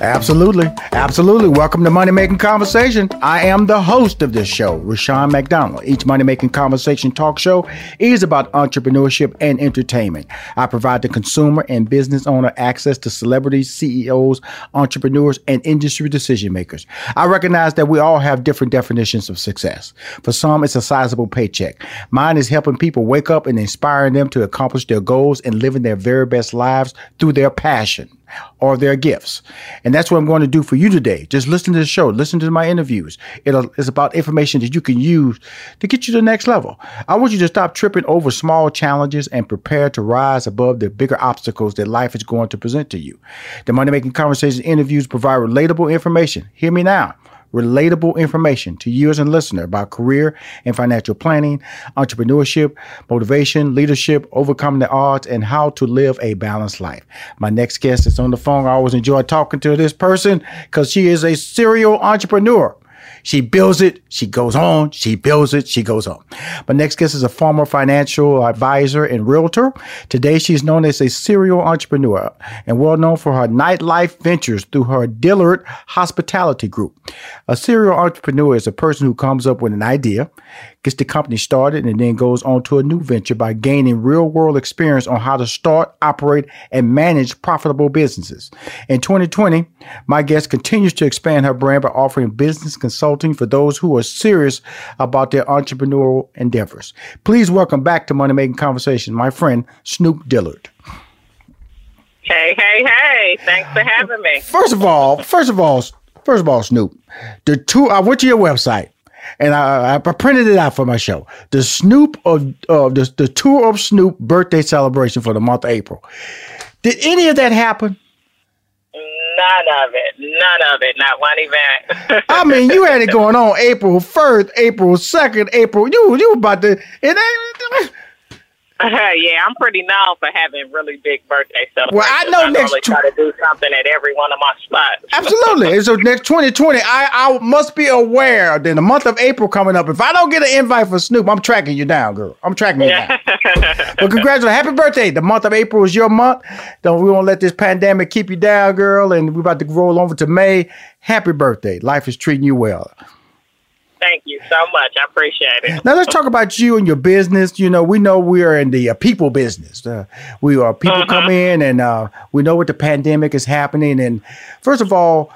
Absolutely. Absolutely. Welcome to Money Making Conversation. I am the host of this show, Rushion McDonald. Each Money Making Conversation talk show is about entrepreneurship and entertainment. I provide the consumer and business owner access to celebrities, CEOs, entrepreneurs, and industry decision makers. I recognize that we all have different definitions of success. For some, it's a sizable paycheck. Mine is helping people wake up and inspiring them to accomplish their goals and living their very best lives through their passion or their gifts. And that's what I'm going to do for you today. Just listen to the show, listen to my interviews. it's about information that you can use to get you to the next level. I want you to stop tripping over small challenges and prepare to rise above the bigger obstacles that life is going to present to you. The Money Making Conversations interviews provide relatable information. Hear me now relatable information to you as a listener about career and financial planning, entrepreneurship, motivation, leadership, overcoming the odds, and how to live a balanced life. My next guest is on the phone. I always enjoy talking to this person because she is a serial entrepreneur. She builds it, she goes on. She builds it, she goes on. But next guest is a former financial advisor and realtor. Today, she's known as a serial entrepreneur and well known for her nightlife ventures through her Dillard Hospitality Group. A serial entrepreneur is a person who comes up with an idea, gets the company started, and then goes on to a new venture by gaining real world experience on how to start, operate, and manage profitable businesses. In 2020, my guest continues to expand her brand by offering business consulting for those who are serious about their entrepreneurial endeavors. Please welcome back to Money Making Conversation, my friend Snoop Dillard. Hey, hey, hey! Thanks for having me. First of all, first of all, first of all, Snoop, the two. I went to your website and I, I printed it out for my show. The Snoop of uh, the the tour of Snoop birthday celebration for the month of April. Did any of that happen? None of it. None of it. Not one event. I mean, you had it going on April first, April second, April. You you about to it uh, yeah, I'm pretty known for having really big birthday celebrations. Well, I know I next tw- try to do something at every one of my spots. Absolutely. so next 2020, I, I must be aware that the month of April coming up. If I don't get an invite for Snoop, I'm tracking you down, girl. I'm tracking you down. well, congratulations. Happy birthday. The month of April is your month. Don't we won't let this pandemic keep you down, girl. And we're about to roll over to May. Happy birthday. Life is treating you well. Thank you so much. I appreciate it. Now let's talk about you and your business. You know, we know we are in the uh, people business. Uh, we are people Uh-huh. come in, and uh, we know what the pandemic is happening. And first of all,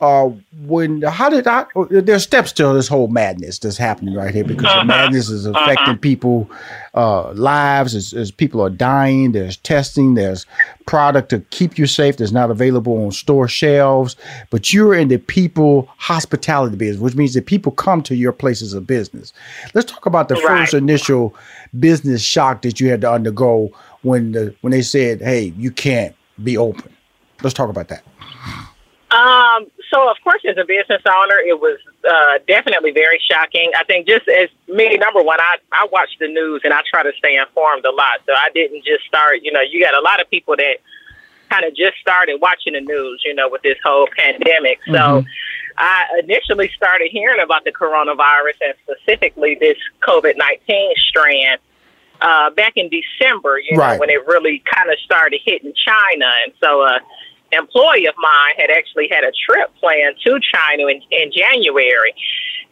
uh, when how did I? There's steps to this whole madness that's happening right here because the madness is affecting people uh, lives as, as people are dying. There's testing. There's product to keep you safe that's not available on store shelves. But you're in the people hospitality business, which means that people come to your places of business. Let's talk about the Right. first initial business shock that you had to undergo when the when they said, "Hey, you can't be open." Let's talk about that. Um, so of course, as a business owner, it was uh, definitely very shocking. I think just as me, number one, I I watch the news and I try to stay informed a lot. So I didn't just start. You know, you got a lot of people that kind of just started watching the news. You know, with this whole pandemic. So. I initially started hearing about the coronavirus and specifically this COVID 19 strand uh, back in December, you Right. know, when it really kind of started hitting China. And so a employee of mine had actually had a trip planned to China in, in January.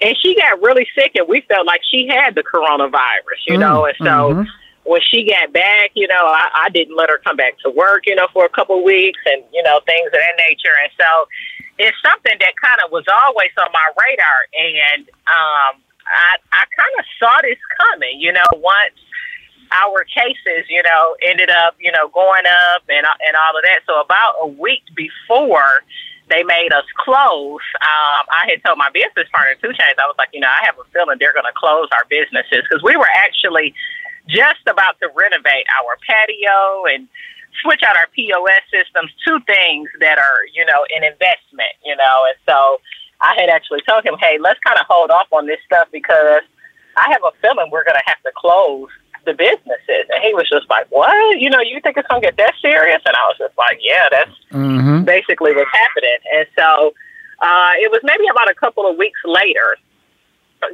And she got really sick, and we felt like she had the coronavirus, you know. And so when she got back, you know, I, I didn't let her come back to work, you know, for a couple of weeks and, you know, things of that nature. And so it's something that kind of was always on my radar. And um, I, I kind of saw this coming, you know, once our cases, you know, ended up, you know, going up and, and all of that. So about a week before they made us close, um, I had told my business partner, 2 Chainz, I was like, you know, I have a feeling they're going to close our businesses because we were actually just about to renovate our patio and switch out our POS systems, two things that are, you know, an investment, you know. And so I had actually told him, hey, let's kind of hold off on this stuff because I have a feeling we're going to have to close the businesses. And he was just like, what? You know, you think it's going to get that serious? And I was just like, yeah, that's Mm-hmm. basically what's happening. And so uh, it was maybe about a couple of weeks later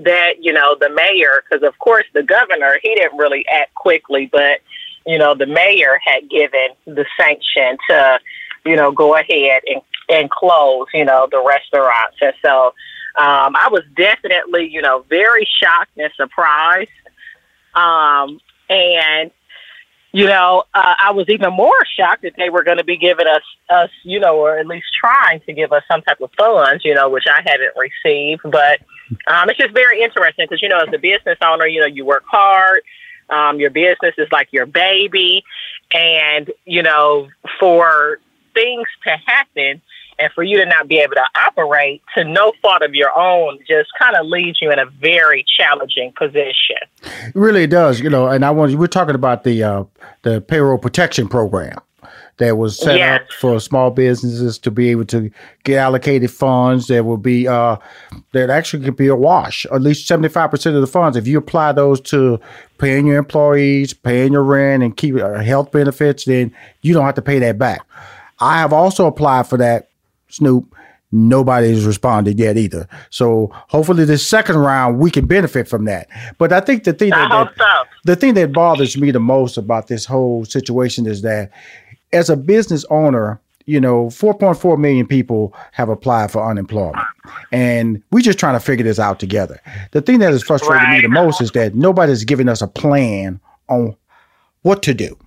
that, you know, the mayor, because of course the governor, he didn't really act quickly, but, you know, the mayor had given the sanction to, you know, go ahead and, and close, you know, the restaurants. And so um, I was definitely, you know, very shocked and surprised. Um, and you know, uh, I was even more shocked that they were going to be giving us, us, you know, or at least trying to give us some type of funds, you know, which I haven't received. But um, it's just very interesting because, you know, as a business owner, you know, you work hard. Um, your business is like your baby. And, you know, for things to happen and for you to not be able to operate to no fault of your own just kind of leaves you in a very challenging position. It really does, you know. And I want we're talking about the uh, the payroll protection program that was set Yes. up for small businesses to be able to get allocated funds. There will be uh, that actually could be a wash. At least seventy five percent of the funds, if you apply those to paying your employees, paying your rent, and keep uh, health benefits, then you don't have to pay that back. I have also applied for that, Snoop, nobody has responded yet either. So hopefully this second round we can benefit from that. But I think the thing that, that- so. the thing that bothers me the most about this whole situation is that as a business owner, you know, 4.4 million people have applied for unemployment. And we're just trying to figure this out together. The thing that has frustrated me the most is that nobody's giving us a plan on what to do.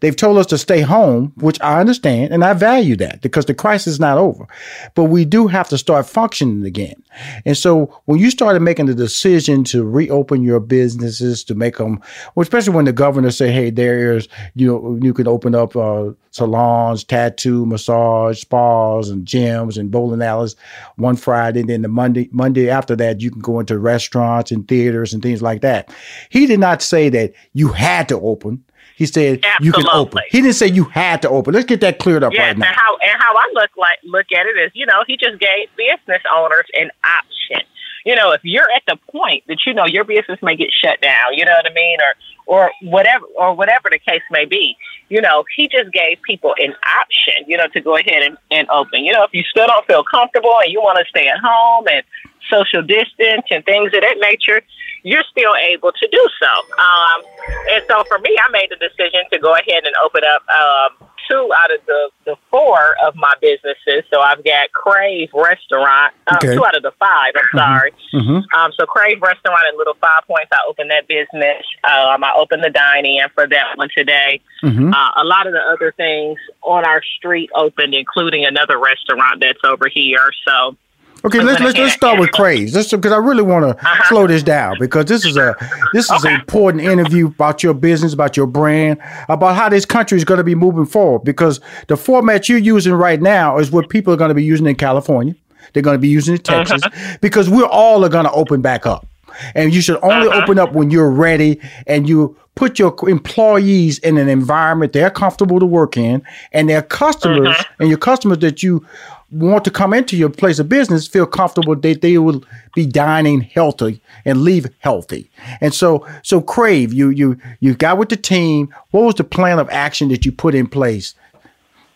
They've told us to stay home, which I understand and I value that because the crisis is not over. But we do have to start functioning again. And so when you started making the decision to reopen your businesses, to make them, well, especially when the governor said, hey, there's, you know, you can open up uh, salons, tattoo, massage, spas, and gyms and bowling alleys one Friday. And then the Monday, Monday after that, you can go into restaurants and theaters and things like that. He did not say that you had to open. He said you can open. He didn't say you had to open. Let's get that cleared up Yes, right and now. how and how I look like look at it is, you know, he just gave business owners an option. You know, if you're at the point that you know your business may get shut down, you know what I mean, or or whatever or whatever the case may be, you know, he just gave people an option, you know, to go ahead and, and open. You know, if you still don't feel comfortable and you want to stay at home and social distance and things of that nature, you're still able to do so. Um, and so for me, I made the decision to go ahead and open up um, two out of the, the four of my businesses. So I've got Crave Restaurant, uh, Okay. two out of the five, I'm sorry. Mhm. Um, so Crave Restaurant in Little Five Points, I opened that business. Um, I opened the dining in for that one today. Mhm. Uh, a lot of the other things on our street opened, including another restaurant that's over here. So Okay, let's let's let's start with Crave. Let's because I really want to Uh-huh. slow this down because this is a this is an important interview about your business, about your brand, about how this country is going to be moving forward. Because the format you're using right now is what people are going to be using in California. They're going to be using in Texas because we're all are going to open back up, and you should only open up when you're ready and you put your employees in an environment they're comfortable to work in, and their customers and your customers that you want to come into your place of business feel comfortable that they will be dining healthy and leave healthy. And so so crave you you you got with the team. What was the plan of action that you put in place?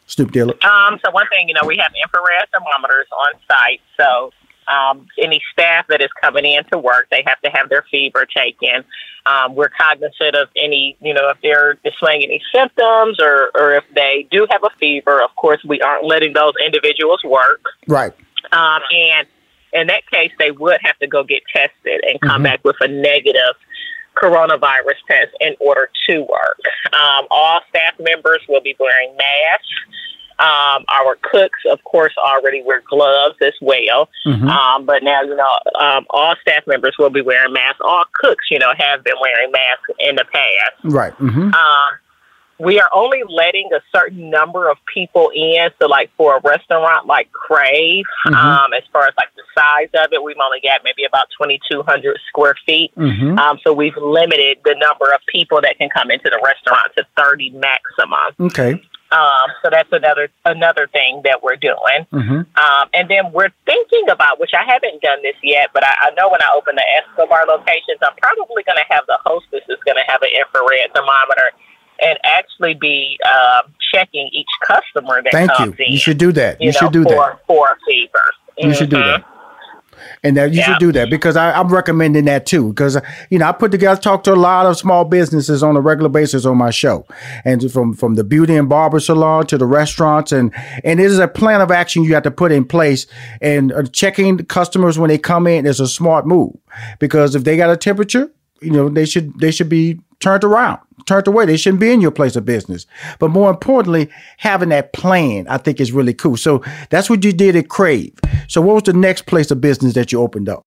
Snoop Dillard. Um, so one thing, you know, we have infrared thermometers on site. So um, any staff that is coming in to work, they have to have their fever taken. Um, we're cognizant of any, you know, if they're displaying any symptoms or, or if they do have a fever. Of course, we aren't letting those individuals work. Right. Um, and in that case, they would have to go get tested and come back with a negative coronavirus test in order to work. Um, all staff members will be wearing masks. Um, our cooks, of course, already wear gloves as well. Mhm. Um, but now, you know, um, all staff members will be wearing masks. All cooks, you know, have been wearing masks in the past. Right. hmm Um, we are only letting a certain number of people in. So, like for a restaurant like Crave, Mhm. um, as far as like the size of it, we've only got maybe about 2,200 square feet. hmm Um, so we've limited the number of people that can come into the restaurant to 30 maximum. Okay. Um, so that's another another thing that we're doing. hmm Um, and then we're thinking about, which I haven't done this yet, but I, I know when I open the Escobar locations, I'm probably going to have the hostess is going to have an infrared thermometer and actually be um, checking each customer that Thank comes you. in. You should do that. You, know, should do for, that. for a fever. You should do that. And that you Yeah. should do that because I, I'm recommending that too. Because you know I put together, talk to a lot of small businesses on a regular basis on my show, and from from the beauty and barber salon to the restaurants, and and it is a plan of action you have to put in place. And uh, checking customers when they come in is a smart move because if they got a temperature, you know they should they should be turned around, turned away. They shouldn't be in your place of business. But more importantly, having that plan, I think is really cool. So that's what you did at Crave. So what was the next place of business that you opened up?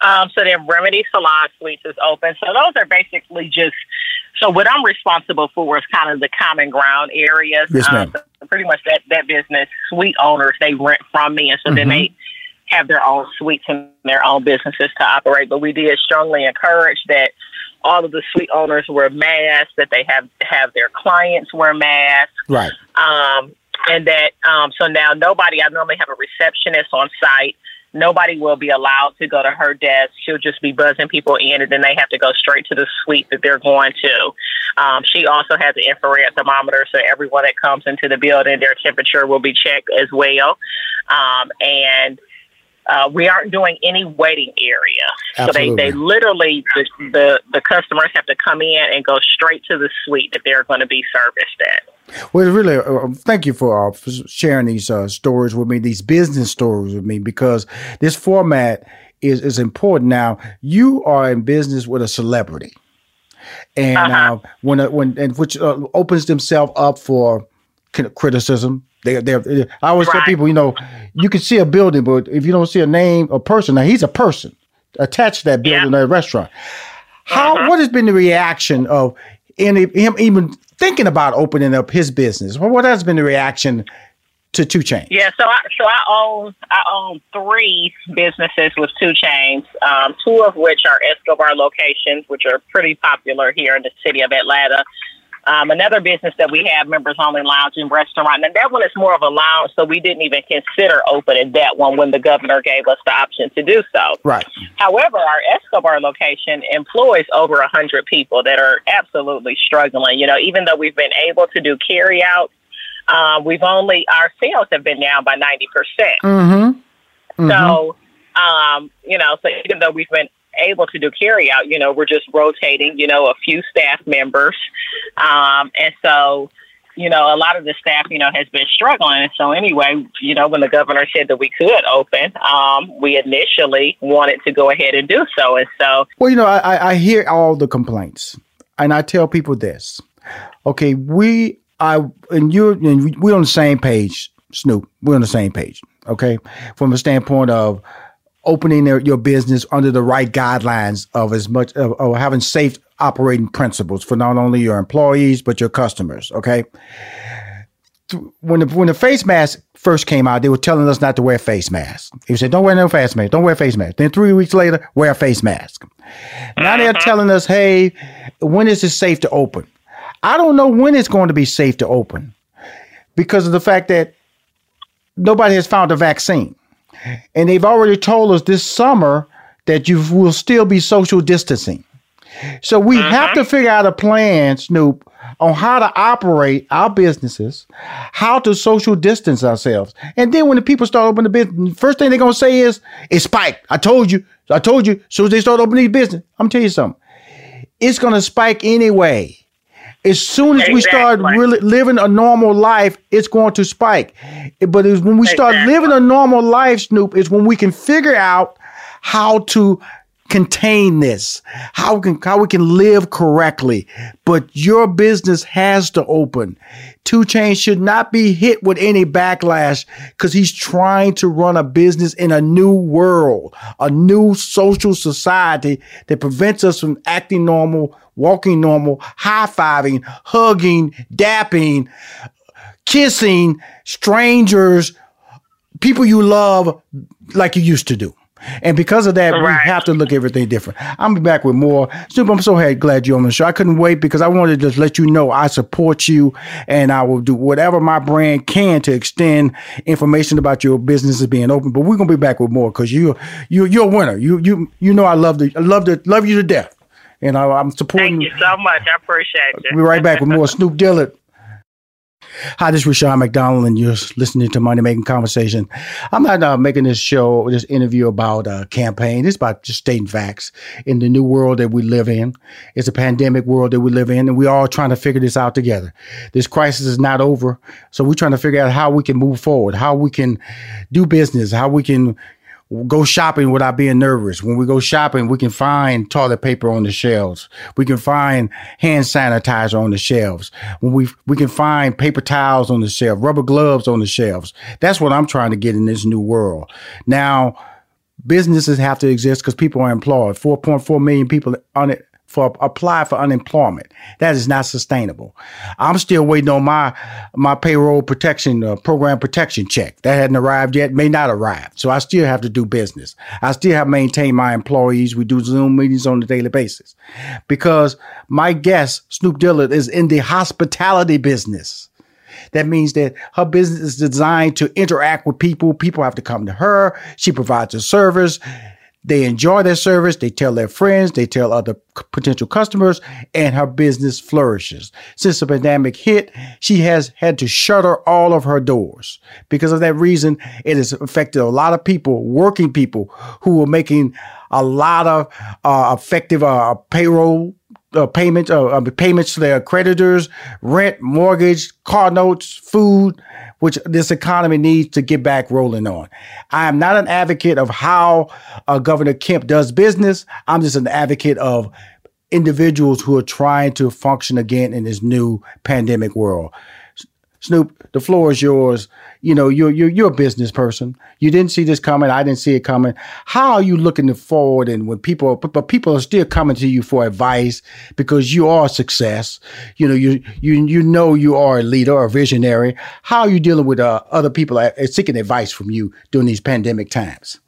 Um, so then Remedy Salon Suites is open. So those are basically just so what I'm responsible for is kind of the common ground areas. Yes, Um, so pretty much that that business suite owners they rent from me, and so then Mhm. they have their own suites and their own businesses to operate. But we did strongly encourage that all of the suite owners wear masks, that they have have their clients wear masks. Right. Um, and that um, so now nobody. I normally have a receptionist on site. Nobody will be allowed to go to her desk. She'll just be buzzing people in, and then they have to go straight to the suite that they're going to. Um, she also has an infrared thermometer, so everyone that comes into the building, their temperature will be checked as well. Um, and uh, we aren't doing any waiting area. Absolutely. So they, they literally, the, the, the customers have to come in and go straight to the suite that they're going to be serviced at. Well, really, uh, thank you for, uh, for sharing these uh, stories with me, these business stories with me, because this format is, is important. Now, you are in business with a celebrity, and uh-huh. uh, when when and which uh, opens themselves up for criticism, they, they, I always right. tell people, you know, you can see a building, but if you don't see a name, a person, now he's a person attached to that building, yeah. that restaurant. How? Uh-huh. What has been the reaction of any him even thinking about opening up his business? Well, what has been the reaction to 2 Chainz? Yeah, so I so I own I own three businesses with 2 Chainz, um, two of which are Escobar locations, which are pretty popular here in the city of Atlanta. Um, another business that we have, members only lounge and restaurant, and that one is more of a lounge, so we didn't even consider opening that one when the governor gave us the option to do so. Right. However, our Escobar location employs over a hundred people that are absolutely struggling. You know, even though we've been able to do carry out, uh, we've only our sales have been down by ninety percent. Mm-hmm. Mm-hmm. So, um, you know, so even though we've been able to do carry out. You know, we're just rotating, you know, a few staff members. Um, and so, you know, a lot of the staff, you know, has been struggling. So anyway, you know, when the governor said that we could open, um, we initially wanted to go ahead and do so. And so Well, you know, I, I hear all the complaints. And I tell people this. Okay, we I and you and we're on the same page, Snoop. We're on the same page. Okay. From a standpoint of opening their, your business under the right guidelines of as much of, of having safe operating principles for not only your employees but your customers. Okay. When the when the face mask first came out, they were telling us not to wear face masks. He said, "Don't wear no face mask. Don't wear face mask." Then three weeks later, wear a face mask. Now they're uh-huh. telling us, "Hey, when is it safe to open?" I don't know when it's going to be safe to open because of the fact that nobody has found a vaccine. And they've already told us this summer that you will still be social distancing. So we uh-huh. have to figure out a plan, Snoop, on how to operate our businesses, how to social distance ourselves. And then when the people start opening the business, first thing they're gonna say is, it's spiked. I told you. I told you. So as they start opening these business. I'm telling you something. It's gonna spike anyway. As soon as exactly. we start really living a normal life, it's going to spike. But it's when we start exactly. living a normal life, Snoop, is when we can figure out how to contain this, how can how we can live correctly. But your business has to open. 2 Chainz should not be hit with any backlash because he's trying to run a business in a new world, a new social society that prevents us from acting normal, walking normal, high fiving, hugging, dapping, kissing strangers, people you love like you used to do. And because of that, right. we have to look at everything different. I'm be back with more. Snoop, I'm so happy, glad you're on the show. I couldn't wait because I wanted to just let you know I support you and I will do whatever my brand can to extend information about your businesses being open. But we're gonna be back with more because you you you're a winner. You you you know I love the I love to love you to death. And I, am supporting. Thank you so much. I appreciate you. We'll be right back with more Snoop Dillard. Hi, this is Rushion McDonald, and you're listening to Money Making Conversation. I'm not uh, making this show, this interview about a campaign. It's about just stating facts in the new world that we live in. It's a pandemic world that we live in, and we're all trying to figure this out together. This crisis is not over, so we're trying to figure out how we can move forward, how we can do business, how we can go shopping without being nervous. When we go shopping, we can find toilet paper on the shelves. We can find hand sanitizer on the shelves. When we we can find paper towels on the shelf, rubber gloves on the shelves. That's what I'm trying to get in this new world. Now, businesses have to exist because people are employed. 4.4 million people on it for apply for unemployment. That is not sustainable. I'm still waiting on my my payroll protection uh, program protection check. That hadn't arrived yet, may not arrive. So I still have to do business. I still have to maintain my employees. We do Zoom meetings on a daily basis because my guest Snoop Dillard is in the hospitality business. That means that her business is designed to interact with people. People have to come to her. She provides a service. They enjoy their service. They tell their friends. They tell other potential customers, and her business flourishes. Since the pandemic hit, she has had to shutter all of her doors. Because of that reason, it has affected a lot of people, working people, who were making a lot of uh, effective uh, payroll uh, payments, uh, uh, payments to their creditors, rent, mortgage, car notes, food, which this economy needs to get back rolling on. I am not an advocate of how uh, Governor Kemp does business. I'm just an advocate of individuals who are trying to function again in this new pandemic world. Snoop, the floor is yours. You know, you're, you're, you're a business person. You didn't see this coming. I didn't see it coming. How are you looking forward? And when people, but, but people are still coming to you for advice because you are a success. You know, you, you, you know, you are a leader or a visionary. How are you dealing with uh, other people seeking advice from you during these pandemic times?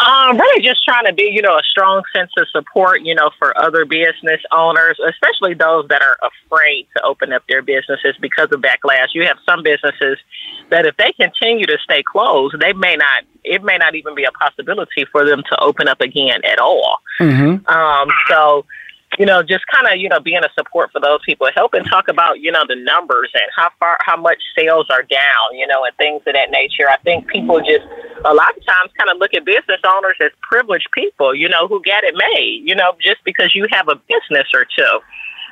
Um, really just trying to be, you know, a strong sense of support, you know, for other business owners, especially those that are afraid to open up their businesses because of backlash. You have some businesses that if they continue to stay closed, they may not, it may not even be a possibility for them to open up again at all. Mm-hmm. Um, so, you know, just kind of, you know, being a support for those people, helping talk about, you know, the numbers and how far, how much sales are down, you know, and things of that nature. I think people just, a lot of times kind of look at business owners as privileged people, you know, who get it made, you know, just because you have a business or two.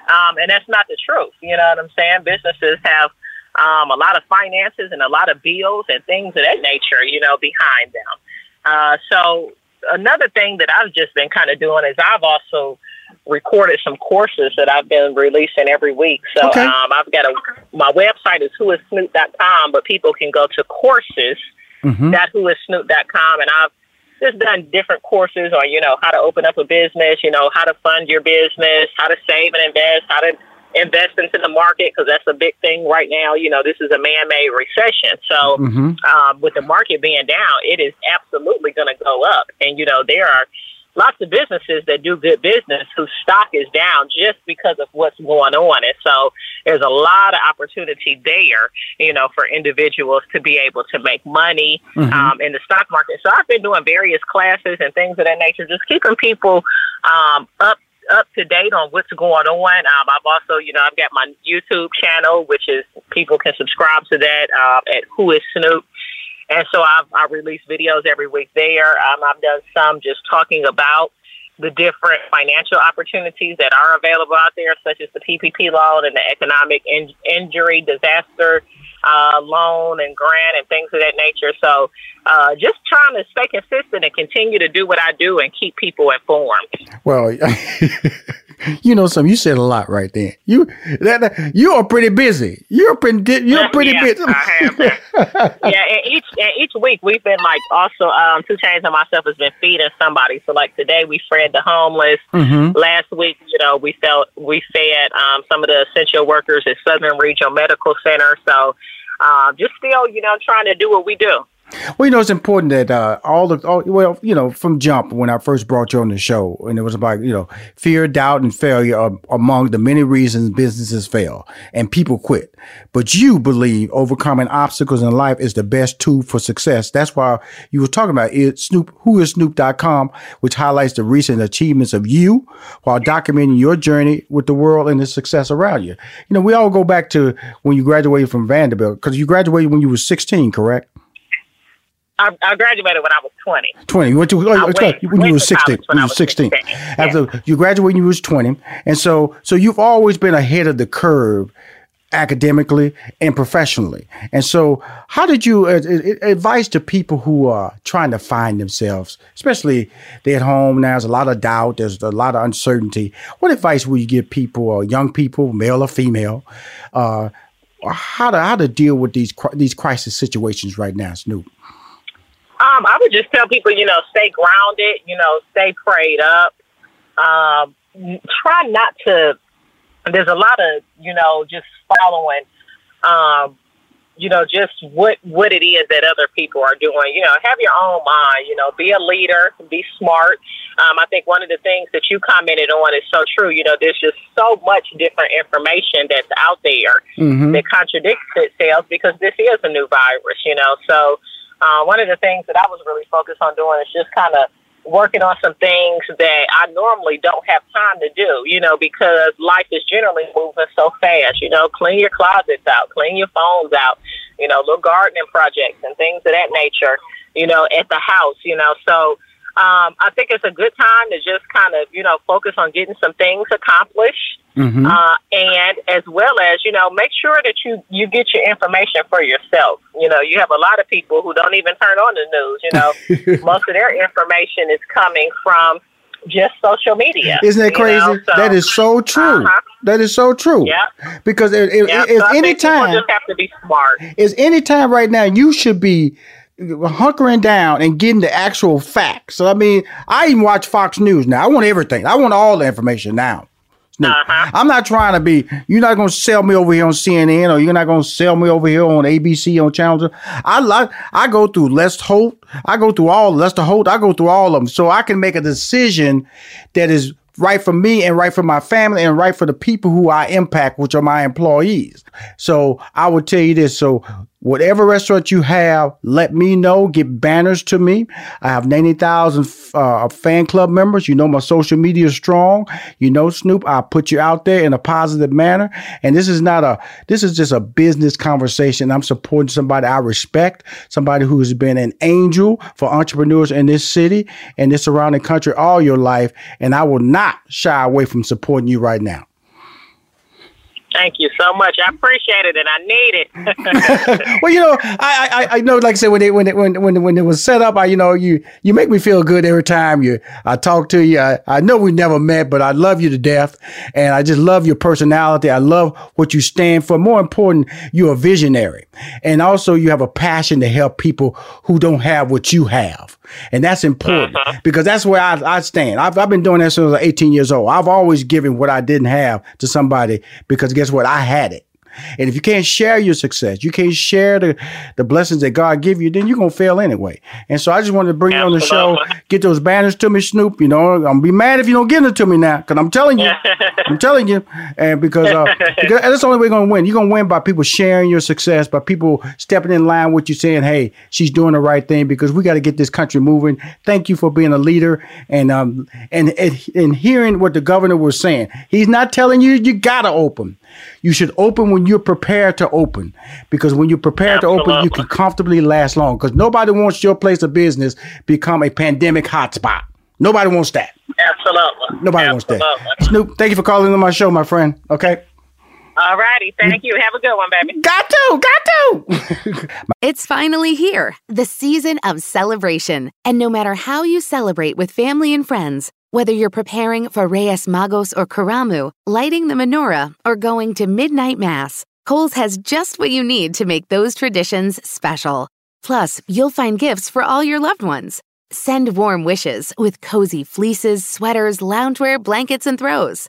Um, and that's not the truth. You know what I'm saying? Businesses have um, a lot of finances and a lot of bills and things of that nature, you know, behind them. Uh, so another thing that I've just been kind of doing is I've also recorded some courses that I've been releasing every week. So okay. um, I've got a my website is whoissnoop.com, but people can go to courses mm-hmm. whoissnoop.com, and I've just done different courses on you know how to open up a business, you know how to fund your business, how to save and invest, how to invest into the market because that's a big thing right now. You know, this is a man-made recession, so mm-hmm. um, with the market being down, it is absolutely going to go up, and you know there are lots of businesses that do good business whose stock is down just because of what's going on. And so there's a lot of opportunity there, you know, for individuals to be able to make money mm-hmm. um, in the stock market. So I've been doing various classes and things of that nature, just keeping people um, up up to date on what's going on. Um, I've also, you know, I've got my YouTube channel, which is people can subscribe to that uh, at Who is Snoop. And so I've, I release videos every week there. Um, I've done some just talking about the different financial opportunities that are available out there, such as the PPP loan and the economic in- injury disaster uh, loan and grant and things of that nature. So uh, just trying to stay consistent and continue to do what I do and keep people informed. Well, you know something. You said a lot right there. You that you are pretty busy. You're pretty you're pretty yeah, busy. I have yeah, and each and each week we've been like also um 2 Chainz and myself has been feeding somebody. So like today we fed the homeless. Mm-hmm. Last week, you know, we felt we fed um some of the essential workers at Southern Regional Medical Center. So uh, just still, you know, trying to do what we do. Well, you know, it's important that uh, all the all, well, you know, from jump when I first brought you on the show, and it was about you know fear, doubt, and failure are among the many reasons businesses fail and people quit. But you believe overcoming obstacles in life is the best tool for success. That's why you were talking about it. Snoop, who is Snoop.com, which highlights the recent achievements of you while documenting your journey with the world and the success around you. You know, we all go back to when you graduated from Vanderbilt because you graduated when you were 16, correct? I, I, graduated when I was 20. 20. You went to, oh, went, when you were 16. When you were 16. 16. After yeah. you graduated when you was 20. And so so you've always been ahead of the curve academically and professionally. And so how did you uh, uh, advise to people who are trying to find themselves, especially they're at home now, there's a lot of doubt, there's a lot of uncertainty. What advice would you give people or young people, male or female, uh, how to how to deal with these these crisis situations right now, Snoop? Um, I would just tell people, you know, stay grounded, you know, stay prayed up. Um, try not to. There's a lot of, you know, just following um, you know, just what what it is that other people are doing. You know, have your own mind. You know, be a leader, be smart. Um, I think one of the things that you commented on is so true. You know, there's just so much different information that's out there mm-hmm. that contradicts itself because this is a new virus. You know, so uh, one of the things that I was really focused on doing is just kind of working on some things that I normally don't have time to do, you know, because life is generally moving so fast. You know, clean your closets out, clean your phones out, you know, little gardening projects and things of that nature, you know, at the house, you know. So um, I think it's a good time to just kind of, you know, focus on getting some things accomplished. Mm-hmm. Uh, and as well as, you know, make sure that you, you get your information for yourself. You know, you have a lot of people who don't even turn on the news. You know, most of their information is coming from just social media. Isn't that crazy? So, that is so true. Uh-huh. That is so true. Yeah. Because if, if, yep. if so any time, just have to be smart. Is any time right now you should be hunkering down and getting the actual facts. So I mean, I even watch Fox News now. I want everything. I want all the information now. Uh-huh. I'm not trying to be. You're not going to sell me over here on CNN, or you're not going to sell me over here on ABC on channels. I like. I go through Les Holt. I go through all Lester Holt. I go through all of them, so I can make a decision that is right for me and right for my family and right for the people who I impact, which are my employees. So I would tell you this. So whatever restaurant you have, let me know. Get banners to me. I have 90,000 uh, fan club members. You know, my social media is strong. You know, Snoop, I put you out there in a positive manner. And this is not a, this is just a business conversation. I'm supporting somebody I respect, somebody who has been an angel for entrepreneurs in this city and this surrounding country all your life. And I will not shy away from supporting you right now. Thank you so much. I appreciate it, and I need it. well, you know, I, I, I know, like I said, when it when it when when when it was set up, I you know you you make me feel good every time you I talk to you. I, I know we never met, but I love you to death, and I just love your personality. I love what you stand for. More important, you're a visionary, and also you have a passion to help people who don't have what you have. And that's important uh-huh. because that's where I, I stand. I've, I've been doing that since I was 18 years old. I've always given what I didn't have to somebody because guess what? I had it. And if you can't share your success, you can't share the, the blessings that God give you, then you're gonna fail anyway. And so I just wanted to bring Absolutely. you on the show, get those banners to me, Snoop. You know, I'm gonna be mad if you don't get it to me now, because I'm telling you, I'm telling you, and because, uh, because that's the only way you're gonna win. You're gonna win by people sharing your success, by people stepping in line with you, saying, "Hey, she's doing the right thing," because we got to get this country moving. Thank you for being a leader and um and and, and hearing what the governor was saying. He's not telling you you gotta open. You should open when you're prepared to open, because when you're prepared Absolutely. to open, you can comfortably last long. Because nobody wants your place of business become a pandemic hotspot. Nobody wants that. Absolutely. Nobody Absolutely. wants that. Snoop, thank you for calling on my show, my friend. Okay. All righty. Thank you. Have a good one, baby. Got to. Got to. it's finally here, the season of celebration. And no matter how you celebrate with family and friends, whether you're preparing for Reyes Magos or Karamu, lighting the menorah, or going to midnight mass, Kohl's has just what you need to make those traditions special. Plus, you'll find gifts for all your loved ones. Send warm wishes with cozy fleeces, sweaters, loungewear, blankets, and throws.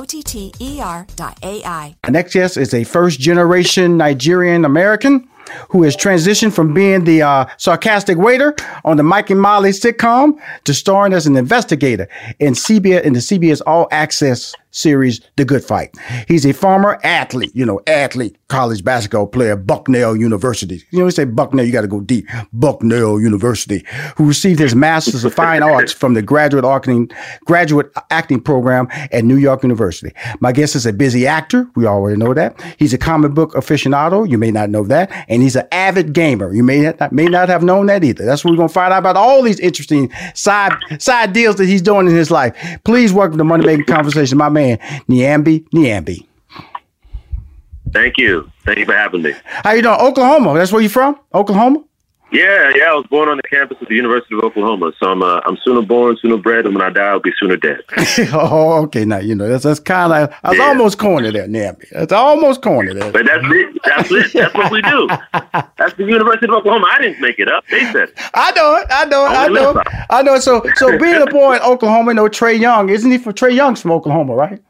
O T T R dot AI. Our next guest is a first generation Nigerian American who has transitioned from being the uh, sarcastic waiter on the Mike and Molly sitcom to starring as an investigator in CBS in the CBS All Access series The Good Fight. He's a former athlete, you know, athlete, college basketball player, Bucknell University. You know, we say Bucknell, you got to go deep. Bucknell University, who received his Master's of Fine Arts from the graduate acting, graduate acting program at New York University. My guest is a busy actor. We already know that. He's a comic book aficionado. You may not know that. And he's an avid gamer. You may not, may not have known that either. That's what we're going to find out about all these interesting side, side deals that he's doing in his life. Please welcome to Money Making Conversation, my man, Nyambi Nyambi. Thank you. Thank you for having me. How you doing? Oklahoma. That's where you from? Oklahoma? Yeah, yeah. I was born on the campus of the University of Oklahoma, so I'm uh, I'm sooner born, sooner bred, and when I die, I'll be sooner dead. oh, okay. Now you know that's that's kind of I was yeah. almost corny there, Nyambi. That's almost corny there. But that's it. That's it. That's what we do. That's the University of Oklahoma. I didn't make it up. They said. It. I know it. I know it. I know it. I know it. So so being a boy in Oklahoma, you know Trae Young, isn't he from Trae Young's from Oklahoma, right?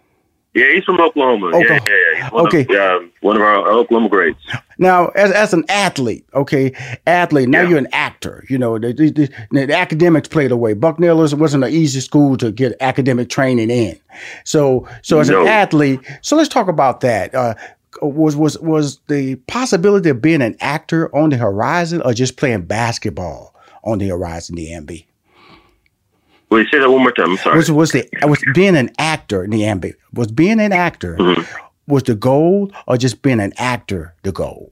Yeah, he's from Oklahoma. Oklahoma. Yeah, yeah, yeah. One okay. Of, uh, one of our Oklahoma greats. Now, as, as an athlete, okay, athlete, now yeah. you're an actor. You know, the, the, the, academics played away. Bucknell wasn't an easy school to get academic training in. So, so as no. an athlete, so let's talk about that. Uh, was was was the possibility of being an actor on the horizon, or just playing basketball on the horizon? The MB. Wait, say that one more time. I'm sorry. Was was the was being an actor in the ambit? Was being an actor mm-hmm. was the goal, or just being an actor the goal?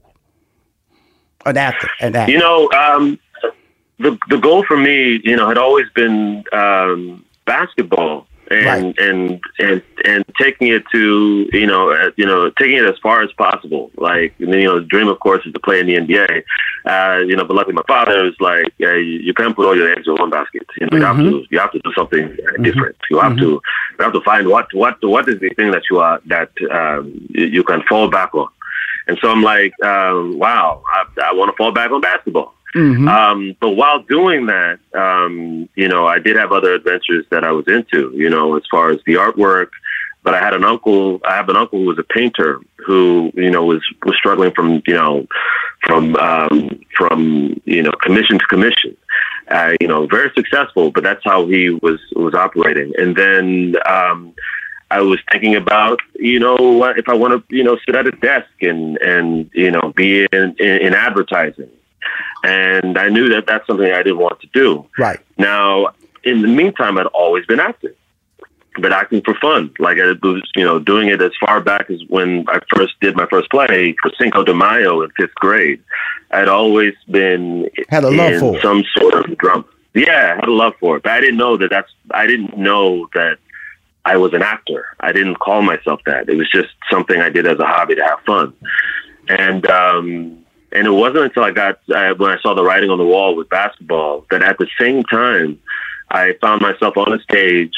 An actor, an actor. You know, um, the the goal for me, you know, had always been um, basketball and right. and and and taking it to you know uh, you know taking it as far as possible. Like you know, the dream of course is to play in the NBA. Uh, you know, but luckily my father is like, uh, you, you can't put all your eggs in one basket. You know, mm-hmm. you have to you have to do something mm-hmm. different. You have mm-hmm. to you have to find what what what is the thing that you are that um, you, you can fall back on. And so I'm like, um, wow, I, I want to fall back on basketball. Mm-hmm. Um, but while doing that, um, you know, I did have other adventures that I was into, you know, as far as the artwork. But I had an uncle. I have an uncle who was a painter who, you know, was was struggling from, you know, from um, from you know commission to commission. Uh, you know, very successful, but that's how he was was operating. And then um, I was thinking about, you know, if I want to, you know, sit at a desk and and you know be in, in, in advertising and I knew that that's something I didn't want to do. Right. Now, in the meantime, I'd always been acting, but acting for fun. Like I was, you know, doing it as far back as when I first did my first play for Cinco de Mayo in fifth grade. I'd always been had a love for some sort of drum. Yeah, I had a love for it, but I didn't know that that's. I didn't know that I was an actor. I didn't call myself that. It was just something I did as a hobby to have fun. And um, and it wasn't until I got uh, when I saw the writing on the wall with basketball that at the same time I found myself on a stage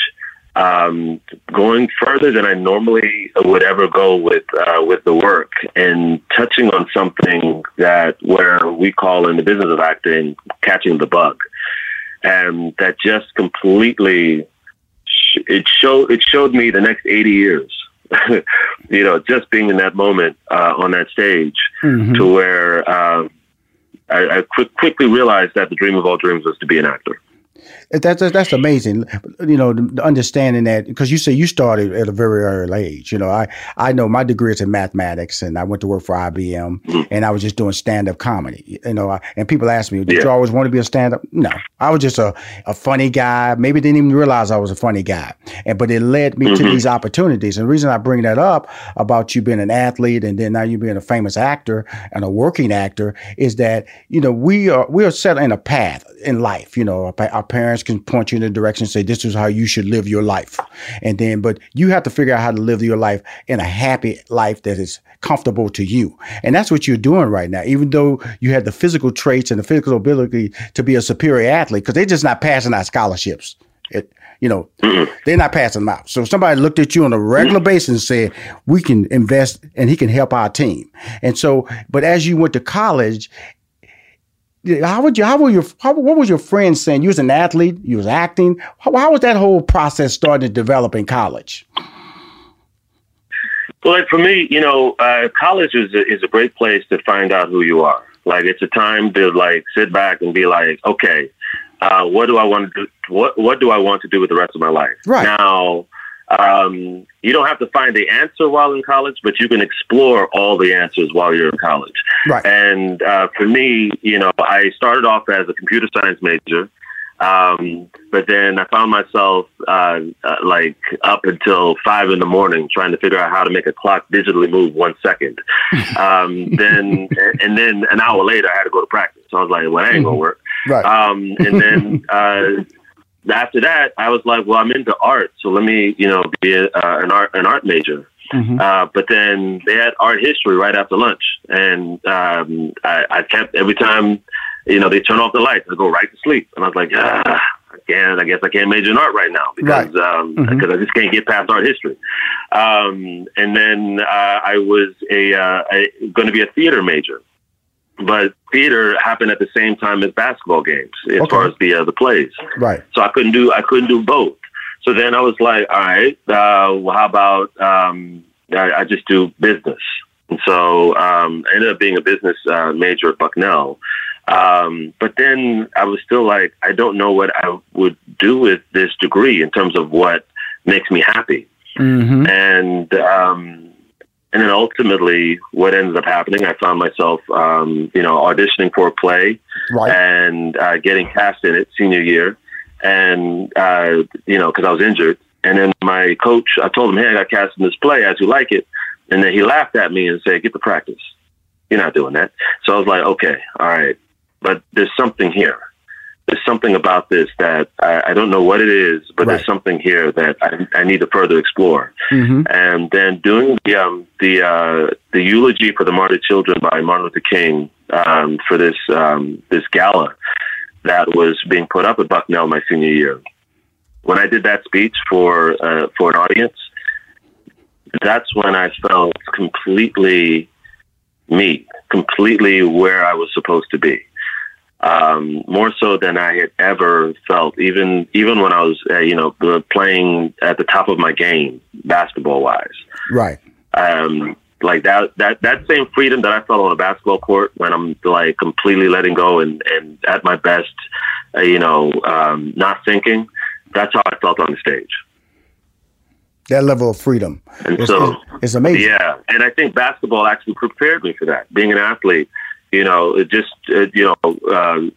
um, going further than I normally would ever go with uh, with the work and touching on something that where we call in the business of acting catching the bug, and that just completely it showed it showed me the next eighty years you know, just being in that moment uh, on that stage mm-hmm. to where uh, I, I quick, quickly realized that the dream of all dreams was to be an actor. That's that's amazing, you know, understanding that because you say you started at a very early age. You know, I I know my degree is in mathematics, and I went to work for IBM, mm-hmm. and I was just doing stand up comedy. You know, I, and people ask me, "Did yeah. you always want to be a stand up?" No, I was just a, a funny guy. Maybe didn't even realize I was a funny guy, and but it led me mm-hmm. to these opportunities. And the reason I bring that up about you being an athlete and then now you being a famous actor and a working actor is that you know we are we are set in a path in life. You know, our, our parents can point you in the direction and say, this is how you should live your life. And then, but you have to figure out how to live your life in a happy life that is comfortable to you. And that's what you're doing right now, even though you had the physical traits and the physical ability to be a superior athlete, because they're just not passing out scholarships. It, you know, they're not passing them out. So somebody looked at you on a regular basis and said, we can invest and he can help our team. And so, but as you went to college, how would you, how were your, how, what was your friends saying? You was an athlete, you was acting. How, how was that whole process starting to develop in college? Well, like for me, you know, uh, college is a, is a great place to find out who you are. Like it's a time to like sit back and be like, okay, uh, what do I want to do? What what do I want to do with the rest of my life? Right now, um, you don't have to find the answer while in college, but you can explore all the answers while you're in college. Right. And uh, for me, you know, I started off as a computer science major. Um, but then I found myself uh, uh, like up until five in the morning trying to figure out how to make a clock digitally move one second. Um, then and then an hour later I had to go to practice. So I was like, well, that ain't gonna work. Right. Um, and then uh, after that, I was like, well, I'm into art, so let me, you know, be a, uh, an art an art major. Mm-hmm. Uh, but then they had art history right after lunch, and um, I, I kept every time, you know, they turn off the lights, I go right to sleep, and I was like, ah, I can't. I guess I can't major in art right now because because Right. um, Mhm. 'cause I just can't get past art history. Um, and then uh, I was a, uh, going to be a theater major, but theater happened at the same time as basketball games as Okay. far as the uh, the plays. Right. So I couldn't do I couldn't do both. So then I was like, all right, uh, well, how about um, I, I just do business? And so um, I ended up being a business uh, major at Bucknell. Um, but then I was still like, I don't know what I would do with this degree in terms of what makes me happy. Mm-hmm. And um, and then ultimately, what ended up happening, I found myself, um, you know, auditioning for a play Right. and uh, getting cast in it senior year, and uh, you know, because I was injured. And then my coach, I told him, "Hey, I got cast in this play. As you like it?" And then he laughed at me and said, "Get the practice. You're not doing that." So I was like, "Okay, all right." But there's something here. There's something about this that I, I don't know what it is, but Right. there's something here that I, I need to further explore Mm-hmm. and then doing the um, the uh, the eulogy for the martyred children by Martin Luther King um, for this um, this gala that was being put up at Bucknell my senior year. When I did that speech for uh, for an audience, that's when I felt completely me, completely where I was supposed to be. Um, more so than I had ever felt, even even when I was, uh, you know, playing at the top of my game, basketball wise Right. um, like that that that same freedom that I felt on a basketball court when I'm like completely letting go and and at my best, uh, you know, um, not thinking. That's how I felt on the stage. That level of freedom. And It's, so, it's, it's amazing. yeah, and I think basketball actually prepared me for that. Being an athlete, you know, it just uh, you know. Uh,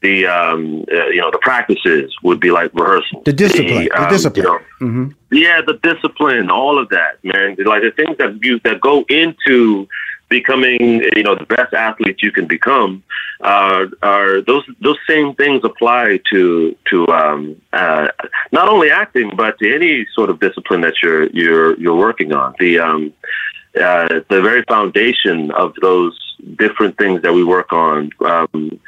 the um, uh, you know the practices would be like rehearsal. The discipline. the um, discipline. You know, mm-hmm. yeah, the discipline, all of that, man. Like the things that you that go into becoming, you know, the best athlete you can become, uh, are those those same things apply to to um, uh, not only acting but to any sort of discipline that you're you're you're working on. The um, uh, the very foundation of those different things that we work on um,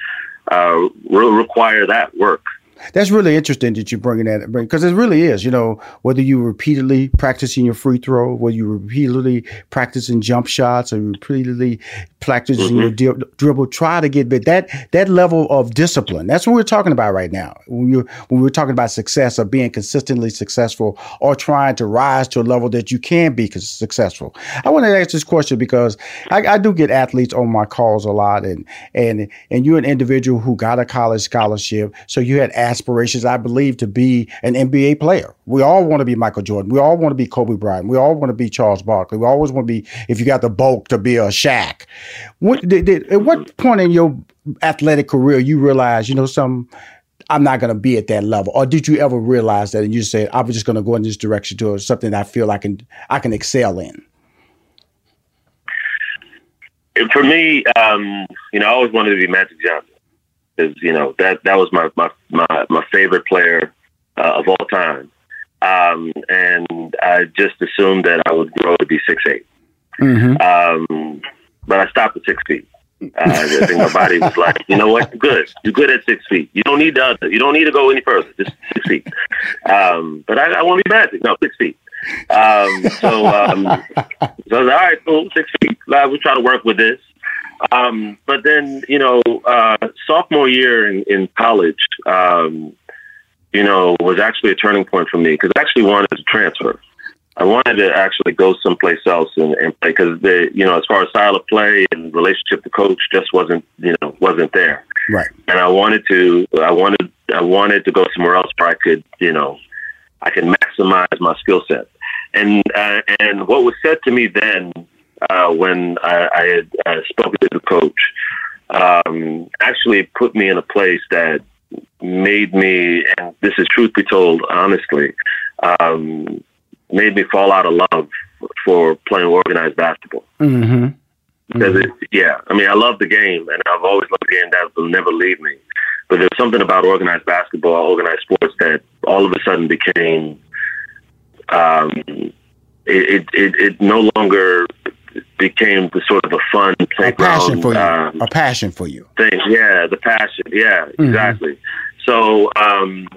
uh, require that work. That's really interesting that you're bringing that because it really is. You know, whether you're repeatedly practicing your free throw, whether you're repeatedly practicing jump shots, or you repeatedly practicing your Mm-hmm. di- dribble, try to get but that that level of discipline. That's what we're talking about right now. When you when we're talking about success or being consistently successful or trying to rise to a level that you can be successful. I want to ask this question because I, I do get athletes on my calls a lot, and and and you're an individual who got a college scholarship, so you had aspirations, I believe, to be an NBA player. We all want to be Michael Jordan. We all want to be Kobe Bryant. We all want to be Charles Barkley. We always want to be, if you got the bulk, to be a Shaq. What, did, did, at what point in your athletic career you realize, you know, some I'm not going to be at that level, or did you ever realize that and you said I'm just going to go in this direction to something I feel I can I can excel in? For me, um, you know, I always wanted to be Magic Johnson. Because you know that that was my my my, my favorite player uh, of all time, um, and I just assumed that I would grow to be six eight. Mm-hmm. Um, but I stopped at six feet. Uh, I think my body was like, you know what, you're good. You're good at six feet. You don't need the other. You don't need to go any further. Just six feet. Um, but I, I want to be magic. No, six feet. Um, so, um, so I was like, all right, cool, six feet. Uh, we'll try to work with this. Um, but then, you know, uh, sophomore year in, in college, um, you know, was actually a turning point for me because I actually wanted to transfer. I wanted to actually go someplace else and, and play because the you know as far as style of play and relationship to coach just wasn't you know wasn't there. Right. And I wanted to I wanted I wanted to go somewhere else where I could you know I could maximize my skill set. And uh, and what was said to me then uh, when I, I had uh, spoken to the coach um, actually put me in a place that made me and this is truth be told honestly. Um, made me fall out of love for playing organized basketball. Mm-hmm. Because it, yeah, I mean, I love the game, and I've always loved the game. That will never leave me. But there's something about organized basketball, organized sports, that all of a sudden became. Um, it, it it no longer became the sort of a fun playground. A passion for you. Um, a passion for you. thing. Yeah, the passion. Yeah, Mm-hmm. exactly. So, um,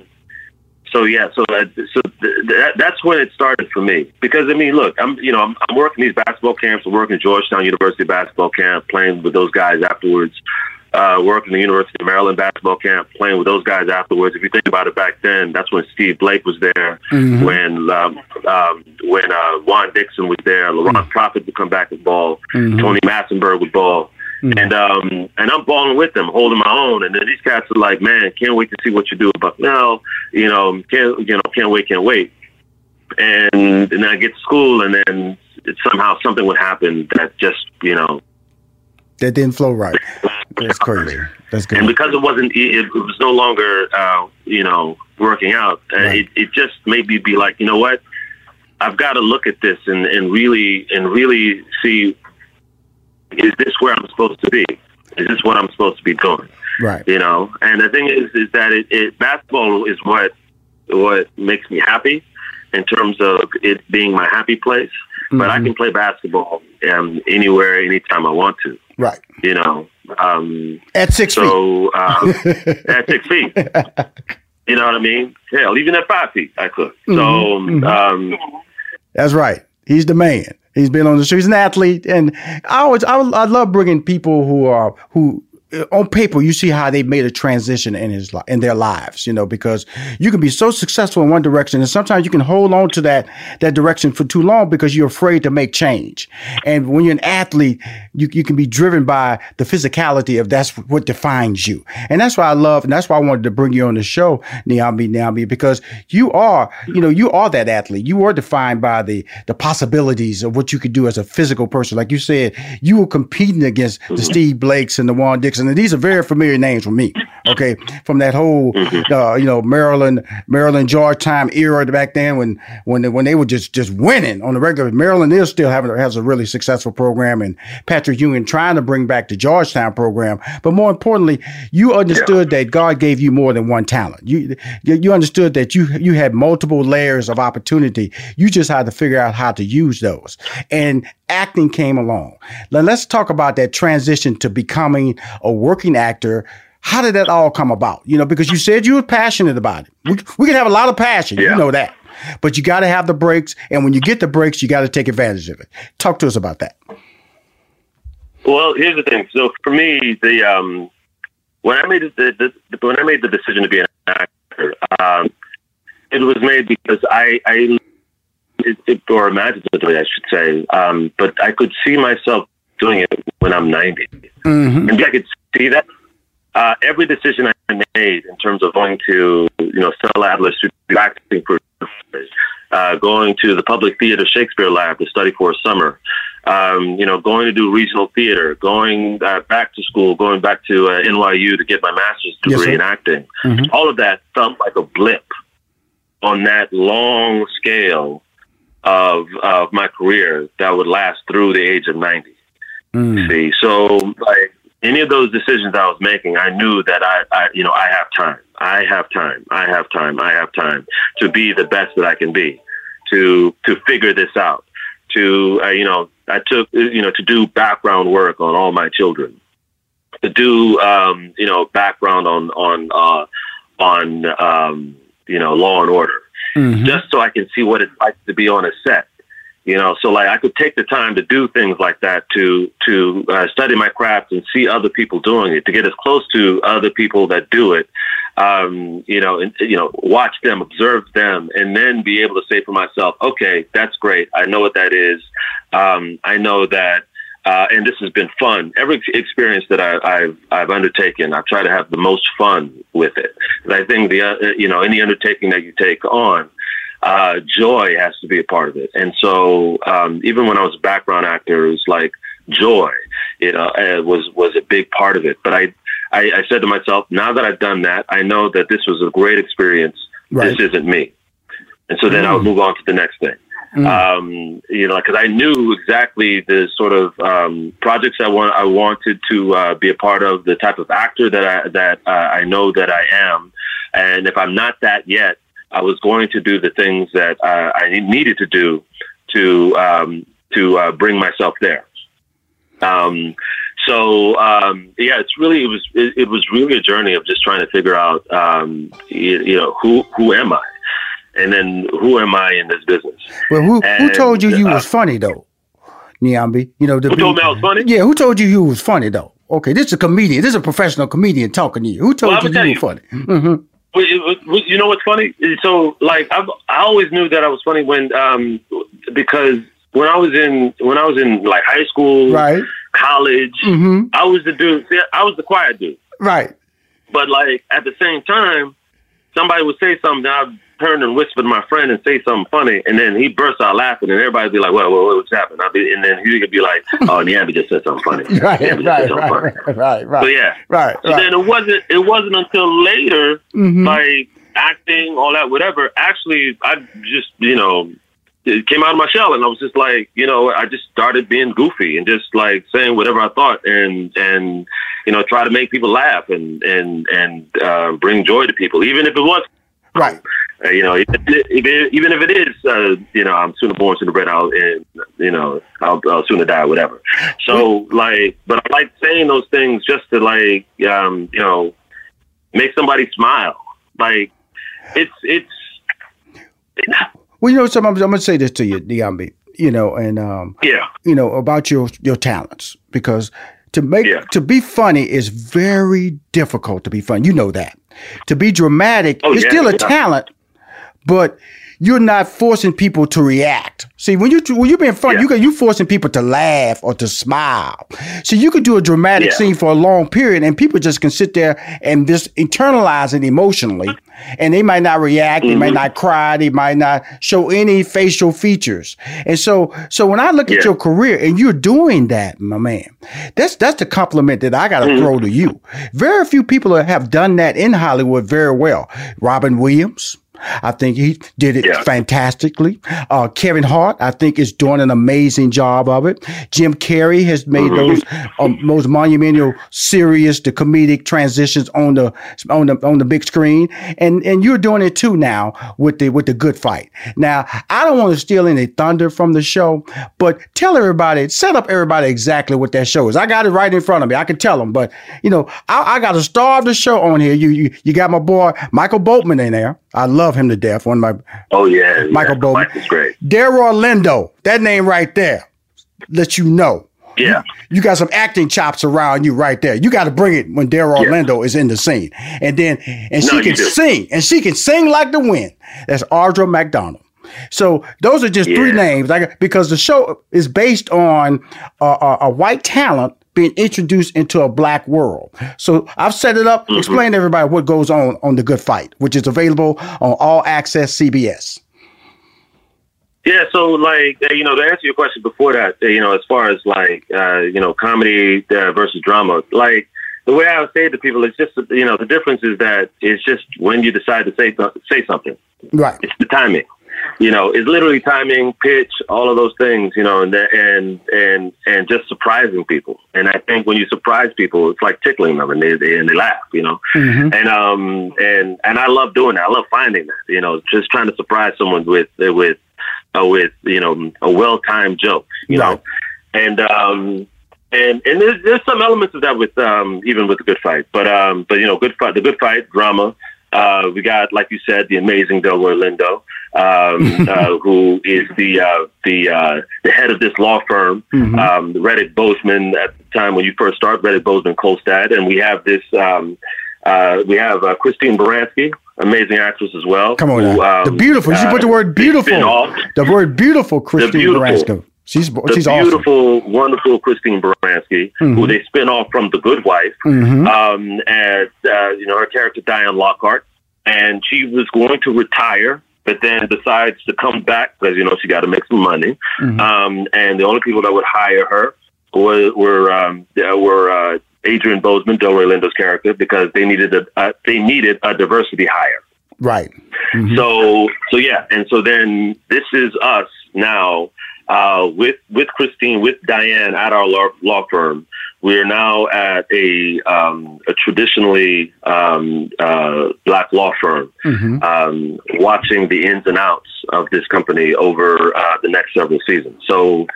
so yeah, so that, so th- that, that's when it started for me. Because I mean, look, I'm you know I'm, I'm working these basketball camps. I'm working Georgetown University basketball camp, playing with those guys afterwards. Uh, working the University of Maryland basketball camp, playing with those guys afterwards. If you think about it, back then, that's when Steve Blake was there, Mhm. when um, um, when uh, Juan Dixon was there, Laron Profit would come back with ball, Mhm. Tony Massenberg would ball. Mhm. And um and I'm balling with them, holding my own. And then these cats are like, man, can't wait to see what you do about now. You know, can't you know, can't wait, can't wait. And and then I get to school, and then it, somehow something would happen that just you know. That didn't flow right. That's crazy. That's good. And because it wasn't, it, it was no longer, uh, you know, working out. Uh, it, it just made me be like, you know what? I've got to look at this and, and really and really see is this where I'm supposed to be? Is this what I'm supposed to be doing? Right. You know, and the thing is, is that it, it basketball is what what makes me happy in terms of it being my happy place. But I Mhm. can play basketball um, anywhere, anytime I want to. Right. You know, um, At six so, uh, at six feet. You know what I mean? Hell, even at five feet, I could. So, Mhm, mhm. um, That's right. He's the man. He's been on the street. He's an athlete, and I always I, I love bringing people who are who Uh, on paper you see how they made a transition in his li- in their lives. You know because you can be so successful in one direction, and sometimes you can hold on to that that direction for too long because you're afraid to make change. And when you're an athlete, you you can be driven by the physicality of that's what defines you, and that's why I love, and that's why I wanted to bring you on the show, Nyambi Nyambi, because you are you know you are that athlete. You are defined by the the possibilities of what you could do as a physical person. Like you said, you were competing against the mm-hmm. Steve Blakes and the Juan Dixon, and these are very familiar names for me. Okay, from that whole uh, you know Maryland Maryland Georgetown era back then when when they, when they were just just winning on the regular. Maryland is still having has a really successful program, and Patrick Ewing trying to bring back the Georgetown program. But more importantly, you understood that God gave you more than one talent. You you you understood that you you had multiple layers of opportunity. You just had to figure out how to use those. And acting came along. Now let's talk about that transition to becoming a working actor. How did that all come about? You know, because you said you were passionate about it. We, we can have a lot of passion, you know that. But you got to have the breaks. And when you get the breaks, you got to take advantage of it. Talk to us about that. well, here's the thing. So for me, the um, when I made the, the, when I made the decision to be an actor, um, it was made because I, I it, it, or imaginatively, I should say, um, but I could see myself doing it when I'm 90. Mm-hmm. And I could see that. Uh, every decision I made in terms of going to, you know, Stella Adler Studio acting for, uh, going to the Public Theater Shakespeare Lab to study for a summer, um, you know, going to do regional theater, going uh, back to school, going back to uh, NYU to get my master's degree sir. in acting. Mhm. All of that felt like a blip on that long scale of of my career that would last through the age of 90. Mm. See, so like any of those decisions I was making, I knew that I, I, you know, I have time. I have time. I have time. I have time to be the best that I can be, to to figure this out. To uh, you know, I took you know to do background work on all my children, to do um, you know background on on uh, on um, you know Law and Order, mm-hmm. just so I can see what it's like to be on a set you know so like i could take the time to do things like that to to uh, study my craft and see other people doing it to get as close to other people that do it um, you know and you know watch them observe them and then be able to say for myself okay that's great i know what that is um, i know that uh, and this has been fun. Every experience that I, have I've undertaken, I try to have the most fun with it. And I think the uh, you know any undertaking that you take on, uh, joy has to be a part of it. And so um, even when I was a background actor, it was like joy, you know, was was a big part of it. But I, I, I said to myself, now that I've done that, I know that this was a great experience. Right. This isn't me. And so then mm. I would move on to the next thing. Mm. Um, you know, because I knew exactly the sort of um, projects I want I wanted to uh, be a part of, the type of actor that I that uh, I know that I am, and if I'm not that yet, I was going to do the things that uh, I needed to do to um, to uh, bring myself there. Um, so um, yeah, it's really it was it, it, was really a journey of just trying to figure out um, you, you, know who who am I, and then who am I in this business. Well, who and, who told you you uh, was funny though, Nyambi? You know, the who told me I was funny? Yeah, who told you you was funny though? Okay, this is a comedian. This is a professional comedian talking to you. Who told well, you you were funny? Mm-hmm you know what's funny? So like I've, I always knew that I was funny when um because when I was in when I was in like high school, right, college, mm-hmm. I was the dude. I was the quiet dude, right. But like at the same time, somebody would say something, I'd turn and whisper to my friend and say something funny, and then he bursts out laughing, and everybody'd be like, "Well, well what's happened?" I'd be, and then he could be like, "Oh, Nyambi just said something funny." right, right, right, right, right, right. So yeah, right. So then it wasn't it wasn't until later, mm-hmm. like acting, all that, whatever. Actually, I just you know it came out of my shell and I was just like, you know, I just started being goofy and just like saying whatever I thought and and you know try to make people laugh and and and uh, bring joy to people, even if it was right. Uh, you know, even if it is, uh, you know, I'm sooner born, sooner bred. I'll, and, you know, I'll, I'll sooner die, whatever. So, like, but I like saying those things just to like, um, you know, make somebody smile. Like, it's it's. well, you know, some I'm, I'm gonna say this to you, Nyambi. You know, and um, yeah, you know about your your talents because to make yeah. to be funny is very difficult to be funny. You know that. To be dramatic oh, is yeah, still a yeah. talent, but you're not forcing people to react. See, when you when you're being funny, yeah. you you forcing people to laugh or to smile. So you could do a dramatic yeah. scene for a long period, and people just can sit there and just internalize it emotionally, and they might not react, mm-hmm. they might mm-hmm. not cry, they might not show any facial features. And so, so when I look yeah. at your career and you're doing that, my man, that's that's the compliment that I got to mm-hmm. throw to you. Very few people have done that in Hollywood very well. Robin Williams. I think he did it yeah. fantastically. Uh, Kevin Hart, I think, is doing an amazing job of it. Jim Carrey has made mm-hmm. those um, most monumental, serious, the comedic transitions on the on the on the big screen, and and you're doing it too now with the with the Good Fight. Now, I don't want to steal any thunder from the show, but tell everybody, set up everybody exactly what that show is. I got it right in front of me. I can tell them, but you know, I, I got a star of the show on here. You you you got my boy Michael Boatman in there. I love him to death. One of my oh yeah, Michael yeah. Is great. Delroy Lindo, that name right there, let you know. Yeah, you, you, got some acting chops around you right there. You got to bring it when Daryl yeah. Lindo is in the scene, and then and no, she can sing, and she can sing like the wind. That's Audra McDonald. So those are just yeah. three names, like because the show is based on a, a, a white talent being introduced into a black world. So I've set it up, mm-hmm. explain to everybody what goes on on The Good Fight, which is available on All Access CBS. Yeah, so like uh, you know, to answer your question before that, uh, you know, as far as like uh, you know, comedy uh, versus drama, like the way I would say it to people is just you know, the difference is that it's just when you decide to say say something. Right. It's the timing. You know, it's literally timing, pitch, all of those things, you know, and and and and just surprising people. And I think when you surprise people, it's like tickling them, and they, they and they laugh, you know. Mm-hmm. And um and and I love doing that. I love finding that, you know, just trying to surprise someone with with uh, with you know a well timed joke, you right. know, and um and and there's, there's some elements of that with um even with the good fight, but um but you know good fight the good fight drama uh, we got, like you said, the amazing Delroy Lindo, um, uh, who is the uh, the uh, the head of this law firm, mm-hmm. um, Reddick Boseman. At the time when you first start, Reddick Boseman Kolstad, and we have this. Um, uh, we have uh, Christine Baranski, amazing actress as well. Come on, who, um, the beautiful. You should put the word beautiful. The word beautiful, Christine Baranski. She's the she's beautiful, awesome. wonderful Christine Baranski, mm-hmm. who they spin off from The Good Wife, mm-hmm. um, and uh, you know her character Diane Lockhart, and she was going to retire, but then decides to come back because you know she got to make some money, mm-hmm. um, and the only people that would hire her were were um, were uh, Adrian Boseman, Delroy Lindo's character, because they needed a uh, they needed a diversity hire. Right. Mm-hmm. So so yeah, and so then this is us now uh, with with Christine, with Diane at our law, law firm. We are now at a um, a traditionally um, uh, black law firm, mm-hmm. um, watching the ins and outs of this company over uh, the next several seasons. So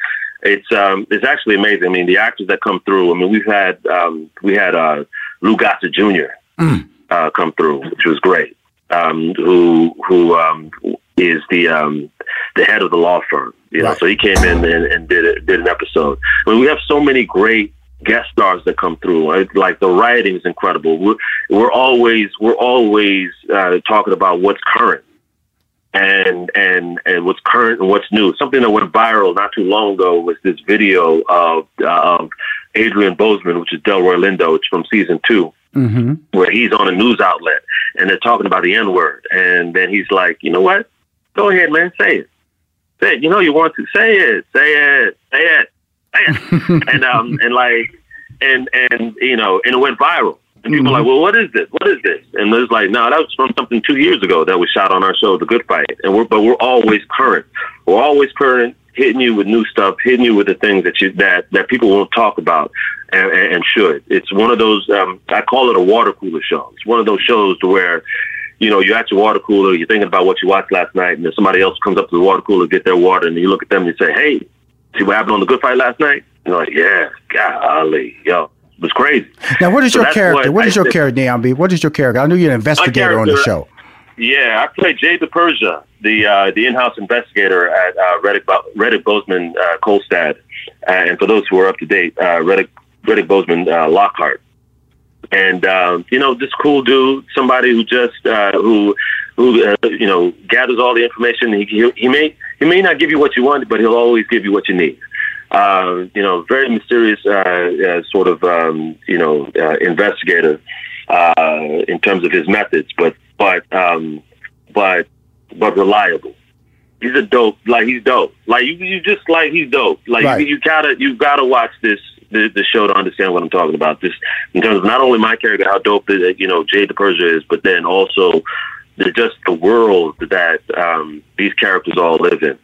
it's um, it's actually amazing. I mean, the actors that come through. I mean, we've had um, we had uh, Lou Gossett Jr. Mm. Uh, come through, which was great. Um, who who um, is the um, the head of the law firm. You know, so he came in and, and did it, did an episode. I mean, we have so many great guest stars that come through. Right? Like the writing is incredible. We're we're always we're always uh, talking about what's current and and and what's current and what's new. Something that went viral not too long ago was this video of uh, of Adrian Boseman, which is Delroy Lindo. It's from season 2 mm-hmm. where he's on a news outlet and they're talking about the N word, and then he's like, you know what? Go ahead, man, say it. Say it. You know you want to say it. Say it. Say it. It. and um and like and and you know and it went viral. And people mm-hmm. are like, well, what is this? What is this? And it's like, no, that was from something two years ago that was shot on our show, The Good Fight. And we're but we're always current. We're always current, hitting you with new stuff, hitting you with the things that you that that people won't talk about and, and should. It's one of those. Um, I call it a water cooler show. It's one of those shows to where you know, you're at your water cooler, you're thinking about what you watched last night, and then somebody else comes up to the water cooler to get their water, and you look at them and you say, hey, see what happened on the good fight last night? And like, yeah, golly, yo, it was crazy. Now, what is so your character? What, what is your character, Neon What is your character? I knew you're an investigator on the show. Yeah, I play Jay DiPersia, the uh, the in-house investigator at uh, Reddick, Reddick Boseman uh, Kolstad. Uh, and for those who are up to date, uh, Reddick, Reddick Boseman uh, Lockhart and uh, you know, this cool dude, somebody who just uh, who who uh, you know gathers all the information. He, he, he may he may not give you what you want, but he'll always give you what you need. Uh, you know, very mysterious uh, uh, sort of um, you know uh, investigator uh, in terms of his methods, but but um, but but reliable. He's a dope, like he's dope. Like you, you just like he's dope. Like right. you, you gotta you gotta watch this the, the show to understand what I'm talking about. This in terms of not only my character, how dope the, you know Jay DiPersia is, but then also the, just the world that um, these characters all live in.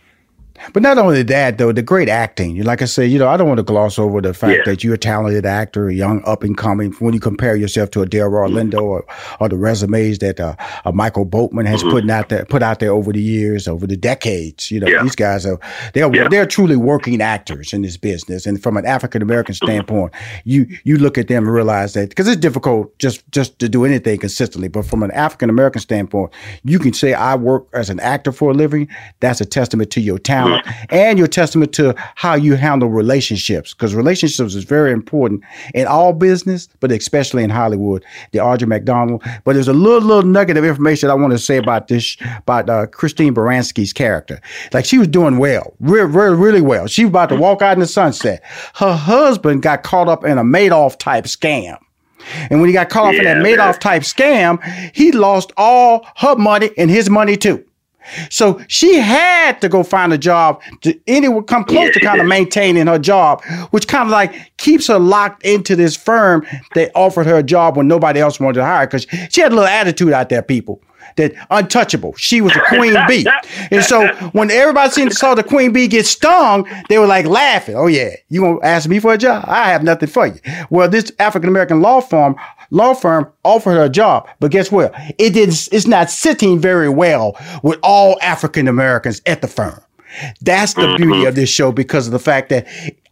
But not only that, though, the great acting. Like I said, you know, I don't want to gloss over the fact yeah. that you're a talented actor, a young up and coming. When you compare yourself to a Delroy mm-hmm. Lindo or, or the resumes that uh, uh, Michael Boatman has mm-hmm. put out there, put out there over the years, over the decades, you know, yeah. these guys are they're yeah. they're truly working actors in this business. And from an African American mm-hmm. standpoint, you you look at them and realize that because it's difficult just just to do anything consistently. But from an African American standpoint, you can say I work as an actor for a living. That's a testament to your talent and your testament to how you handle relationships because relationships is very important in all business, but especially in Hollywood. The Audra McDonald. But there's a little little nugget of information I want to say about this about uh, Christine Baranski's character. Like she was doing well, really, really, really well. She was about to walk out in the sunset. Her husband got caught up in a Madoff type scam. And when he got caught up in that Madoff type scam, he lost all her money and his money too. So she had to go find a job to anyone come close yeah, to kind of maintaining her job, which kind of like keeps her locked into this firm that offered her a job when nobody else wanted to hire because she had a little attitude out there, people. That untouchable. She was a queen bee. And so when everybody seen, saw the queen bee get stung, they were like laughing. Oh yeah, you gonna ask me for a job? I have nothing for you. Well, this African American law firm law firm offered her a job, but guess what? It didn't. It's not sitting very well with all African Americans at the firm. That's the beauty Mm-hmm. of this show because of the fact that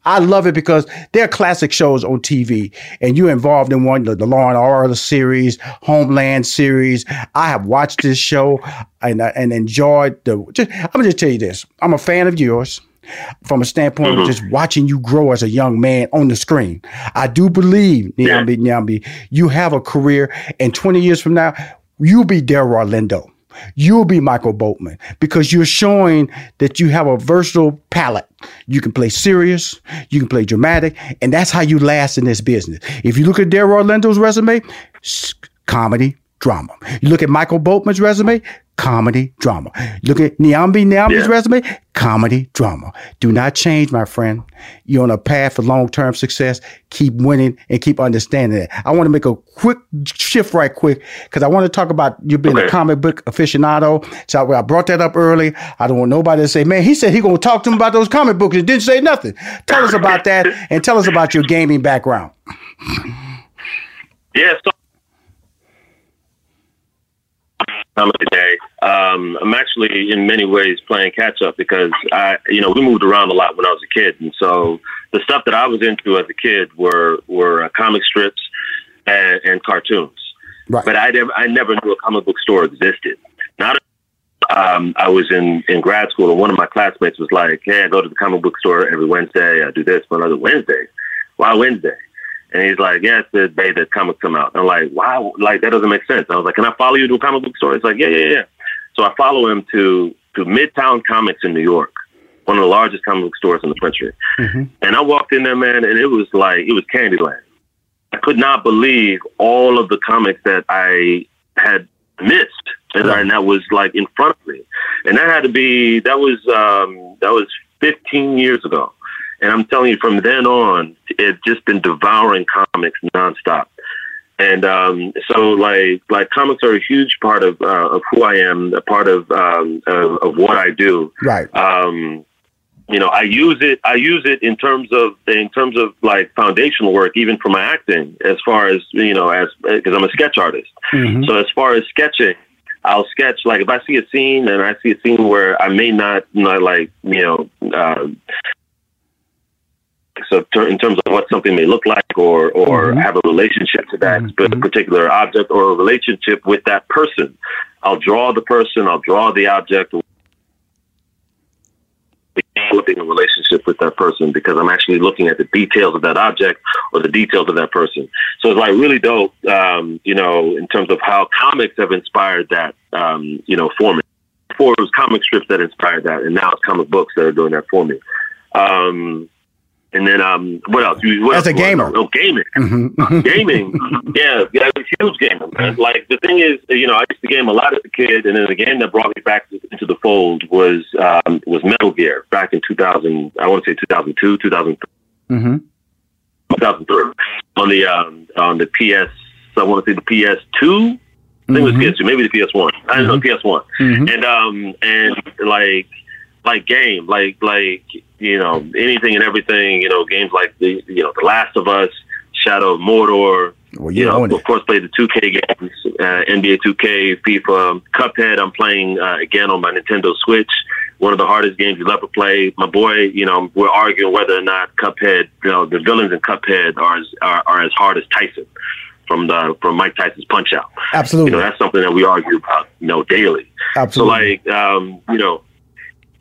I love it because there are classic shows on TV and you're involved in one, the, the Law and Order series, Homeland series. I have watched this show and, and enjoyed the. Just, I'm going to just tell you this I'm a fan of yours from a standpoint of mm-hmm. just watching you grow as a young man on the screen. I do believe, Nyambi, Nyambi, you have a career and 20 years from now, you'll be Delroy Lindo. You'll be Michael Boatman because you're showing that you have a versatile palette. You can play serious, you can play dramatic, and that's how you last in this business. If you look at Delroy Lindo's resume, comedy, drama. You look at Michael Boatman's resume, comedy, drama. Look at Nyambi Nyambi's resume, comedy, drama. Do not change, my friend. You're on a path for long-term success. Keep winning and keep understanding it. I want to make a quick shift right quick because I want to talk about you being a comic book aficionado. So I brought that up early. I don't want nobody to say, man, he said he going to talk to him about those comic books and didn't say nothing. Tell us about that and tell us about your gaming background. Yeah, so time of the day. Um, I'm actually in many ways playing catch up because I, you know, we moved around a lot when I was a kid, and so the stuff that I was into as a kid were were uh, comic strips and, and cartoons. Right. But I never, I never knew a comic book store existed. Not. Um, I was in, in grad school, and one of my classmates was like, "Hey, I go to the comic book store every Wednesday. I do this for another Wednesday. Why Wednesday?" And he's like, yeah, it's the day that comics come out. I'm like, wow, like that doesn't make sense. I was like, can I follow you to a comic book store? He's like, yeah, yeah, yeah. So I follow him to to Midtown Comics in New York, one of the largest comic book stores in the country. And I walked in there, man, and it was like it was Candyland. I could not believe all of the comics that I had missed, and, and that was like in front of me. And that had to be that was um, that was 15 years ago. And I'm telling you, from then on, it's just been devouring comics nonstop. And um, so, like, like comics are a huge part of uh, of who I am, a part of um, of, of what I do. Right. Um, you know, I use it. I use it in terms of in terms of like foundational work, even for my acting. As far as you know, as because I'm a sketch artist. Mhm. So as far as sketching, I'll sketch like if I see a scene and I see a scene where I may not, not like you know. Uh, so ter- in terms of what something may look like or or have a relationship to that particular object or a relationship with that person. I'll draw the person i'll draw the object. Developing a relationship with that person because i'm actually looking at the details of that object or the details of that person. So it's like really dope um, you know in terms of how comics have inspired that um, you know for me before it was comic strips that inspired that and now it's comic books that are doing that for me. Um, and then um, what else? What As a gamer. oh, gaming, Mhm. gaming. yeah, yeah, huge gamer, man. Like the thing is, you know, I used to game a lot as a kid, and then the game that brought me back into the fold was um, was Metal Gear back in 2000. I want to say 2002, 2003. Mm-hmm. 2003 on the um, on the PS. I want to say the PS2. I think it was PS2, maybe the PS1. I don't know PS1. Mhm. And um and like like game, like like you know anything and everything. You know games like the you know The Last of Us, Shadow of Mordor. Well, You you know, of it. course, play the 2K games, uh, NBA 2K, FIFA, Cuphead. I'm playing uh, again on my Nintendo Switch. One of the hardest games you'll ever play. My boy, you know, we're arguing whether or not Cuphead, you know, the villains in Cuphead are as, are, are as hard as Tyson from the from Mike Tyson's Punch Out. Absolutely. You know, that's something that we argue about, you know, daily. Absolutely. So, like, um, you know,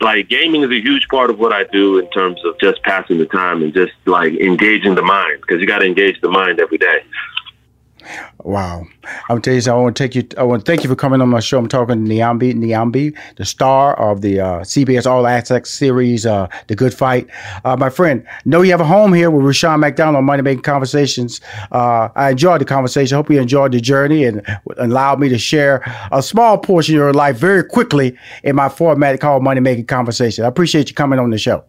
like gaming is a huge part of what I do in terms of just passing the time and just like engaging the mind because you got to engage the mind every day. Wow. I'm tell you. I want to take you I want to thank you for coming on my show. I'm talking to Nyambi Nyambi, the star of the uh, CBS All Access series, uh, The Good Fight. Uh, my friend, know you have a home here with Rushion McDonald on Money Making Conversations. Uh, I enjoyed the conversation. Hope you enjoyed the journey and allowed me to share a small portion of your life very quickly in my format called Money Making Conversation. I appreciate you coming on the show.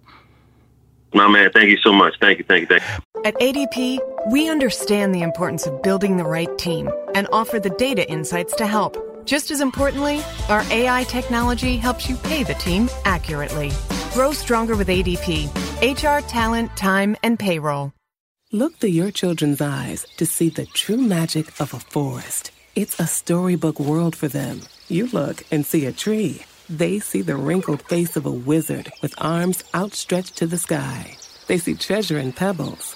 My man, thank you so much. Thank you, thank you, thank you. At ADP, we understand the importance of building the right team and offer the data insights to help. Just as importantly, our AI technology helps you pay the team accurately. Grow stronger with ADP HR, talent, time, and payroll. Look through your children's eyes to see the true magic of a forest. It's a storybook world for them. You look and see a tree. They see the wrinkled face of a wizard with arms outstretched to the sky. They see treasure in pebbles.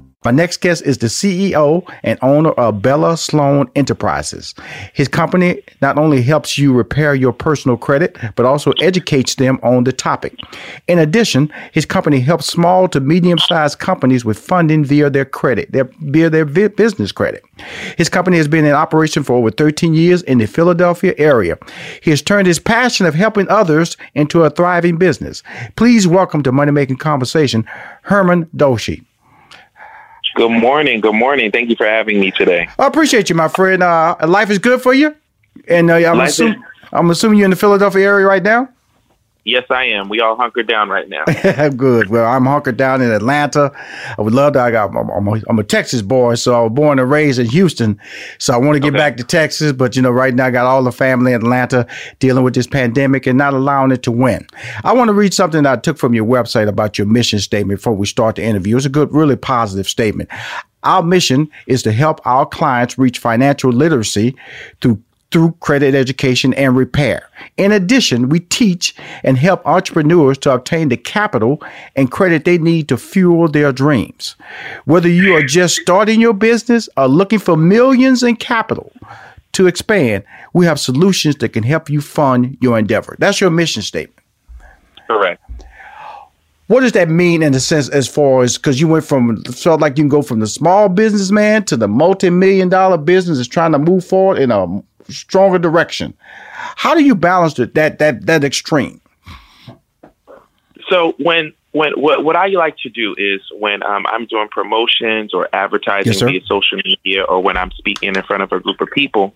My next guest is the CEO and owner of Bella Sloan Enterprises. His company not only helps you repair your personal credit, but also educates them on the topic. In addition, his company helps small to medium sized companies with funding via their credit, their, via their business credit. His company has been in operation for over 13 years in the Philadelphia area. He has turned his passion of helping others into a thriving business. Please welcome to Money Making Conversation, Herman Doshi. Good morning. Good morning. Thank you for having me today. I appreciate you, my friend. Uh, life is good for you, and uh, I'm, assuming, I'm assuming you're in the Philadelphia area right now. Yes, I am. We all hunkered down right now. Good. Well, I'm hunkered down in Atlanta. I would love to. I got. I'm, I'm, a, I'm, a Texas boy, so I was born and raised in Houston. So I want to get okay. back to Texas, but you know, right now I got all the family in Atlanta dealing with this pandemic and not allowing it to win. I want to read something that I took from your website about your mission statement before we start the interview. It's a good, really positive statement. Our mission is to help our clients reach financial literacy through through credit education and repair. In addition, we teach and help entrepreneurs to obtain the capital and credit they need to fuel their dreams. Whether you are just starting your business or looking for millions in capital to expand, we have solutions that can help you fund your endeavor. That's your mission statement. Correct. What does that mean in a sense as far as because you went from felt like you can go from the small businessman to the multi-million dollar business is trying to move forward in a stronger direction. How do you balance it, that that that extreme? So when when what, what I like to do is when um, I'm doing promotions or advertising yes, via social media or when I'm speaking in front of a group of people,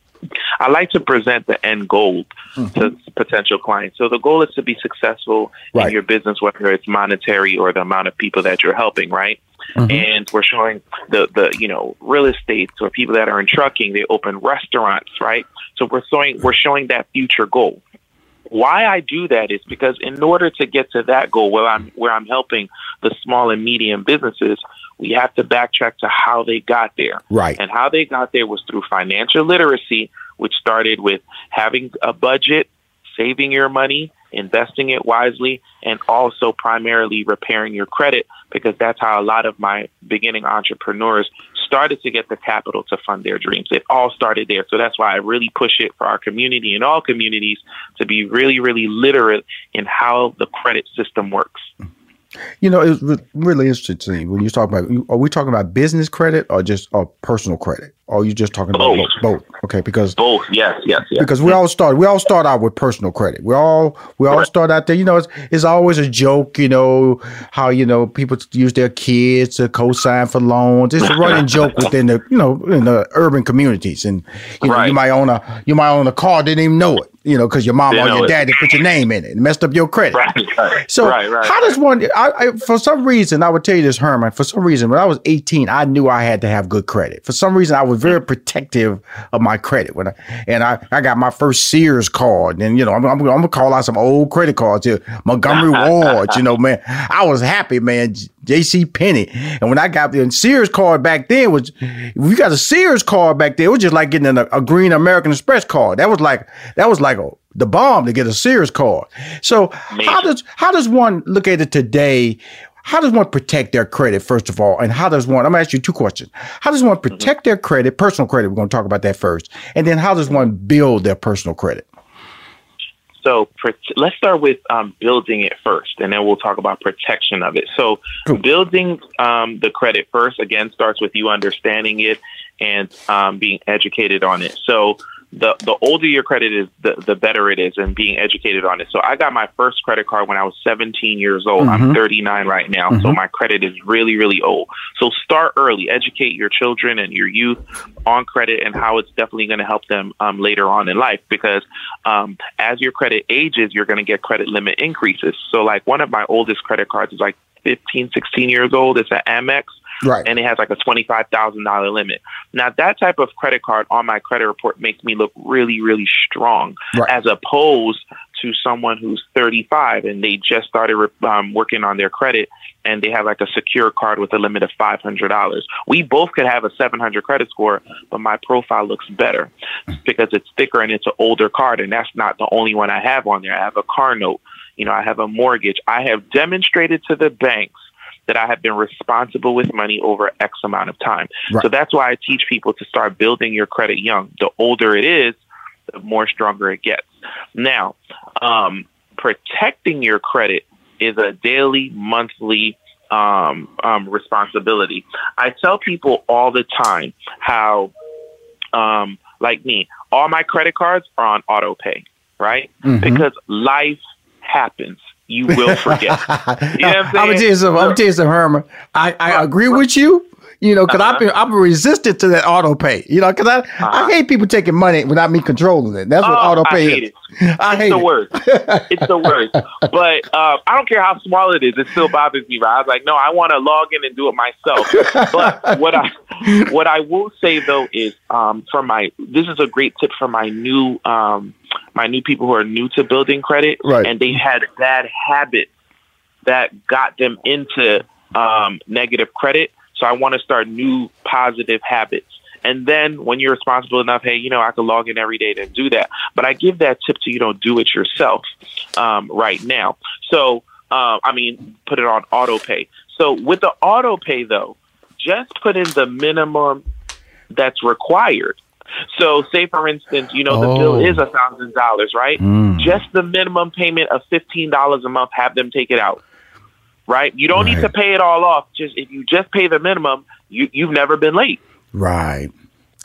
I like to present the end goal mm-hmm. to potential clients. So the goal is to be successful right. in your business, whether it's monetary or the amount of people that you're helping, right? Mm-hmm. And we're showing the, the, you know, real estate or people that are in trucking, they open restaurants, right? So we're showing, we're showing that future goal. Why I do that is because in order to get to that goal where I'm, where I'm helping the small and medium businesses, we have to backtrack to how they got there. Right. And how they got there was through financial literacy, which started with having a budget, saving your money, investing it wisely, and also primarily repairing your credit because that's how a lot of my beginning entrepreneurs started to get the capital to fund their dreams. It all started there. So that's why I really push it for our community and all communities to be really, really literate in how the credit system works. You know, it's really interesting when you talk about. Are we talking about business credit or just or personal credit? Or are you just talking both. about both? Okay, because both. Yes, yes, yes. Because we all start. We all start out with personal credit. We all we all start out there. You know, it's, it's always a joke. You know how you know people use their kids to co-sign for loans. It's a running joke within the you know in the urban communities, and you know right. you might own a you might own a car didn't even know it you know, because your mom or your daddy put your name in it and messed up your credit. Right, right, so right, right, how does one? I, I, for some reason, I would tell you this, Herman. For some reason, when I was 18, I knew I had to have good credit. For some reason, I was very protective of my credit. When I, and I, I got my first Sears card, and you know, I'm, I'm, I'm gonna call out some old credit cards here, Montgomery Ward. You know, man, I was happy, man. J.C. Penney, and when I got the Sears card back then was, we got a Sears card back then. It was just like getting a, a green American Express card. That was like that was like a, the bomb to get a Sears card. So Amazing. how does how does one look at it today? how does one protect their credit first of all, and how does one? I'm gonna ask you two questions. How does one mm-hmm. protect their credit, personal credit? We're gonna talk about that first, and then how does one build their personal credit? So let's start with um, building it first, and then we'll talk about protection of it. So cool. building um, the credit first again starts with you understanding it and um, being educated on it. So the the older your credit is, the the better it is, and being educated on it. So I got my first credit card when I was 17 years old. Mm-hmm. I'm 39 right now, mm-hmm. so my credit is really really old. So start early, educate your children and your youth on credit and how it's definitely going to help them um, later on in life. Because um, as your credit ages, you're going to get credit limit increases. So like one of my oldest credit cards is like 15, 16 years old. It's an Amex. Right. And it has like a $25,000 limit. Now, that type of credit card on my credit report makes me look really, really strong right. as opposed to someone who's 35 and they just started um, working on their credit and they have like a secure card with a limit of $500. We both could have a 700 credit score, but my profile looks better because it's thicker and it's an older card. And that's not the only one I have on there. I have a car note. You know, I have a mortgage. I have demonstrated to the banks that I have been responsible with money over X amount of time. Right. So that's why I teach people to start building your credit young. The older it is, the more stronger it gets. Now, um, protecting your credit is a daily, monthly um, um, responsibility. I tell people all the time how, um, like me, all my credit cards are on auto pay, right? Mm-hmm. Because life happens you will forget. you know what I'm? I'm gonna tell you something. I'm gonna tell you Herman. I, I agree with you. You know, because uh-huh. I've been I'm resistant to that auto pay. You know, because I uh-huh. I hate people taking money without me controlling it. That's what oh, auto pay I hate is. It. I it's hate the it. worst. it's the worst. But uh, I don't care how small it is. It still bothers me. Right? I was like, no, I want to log in and do it myself. But what I what I will say though is, um, for my this is a great tip for my new um my new people who are new to building credit, right. and they had bad habits that got them into um, negative credit. So I want to start new positive habits. And then when you're responsible enough, hey, you know, I can log in every day to do that. But I give that tip to you don't do it yourself um, right now. So, uh, I mean, put it on auto pay. So with the auto pay, though, just put in the minimum that's required. So, say for instance, you know, the oh. bill is a thousand dollars, right? Mm. Just the minimum payment of fifteen dollars a month, have them take it out. Right? You don't right. need to pay it all off. Just if you just pay the minimum, you you've never been late. Right.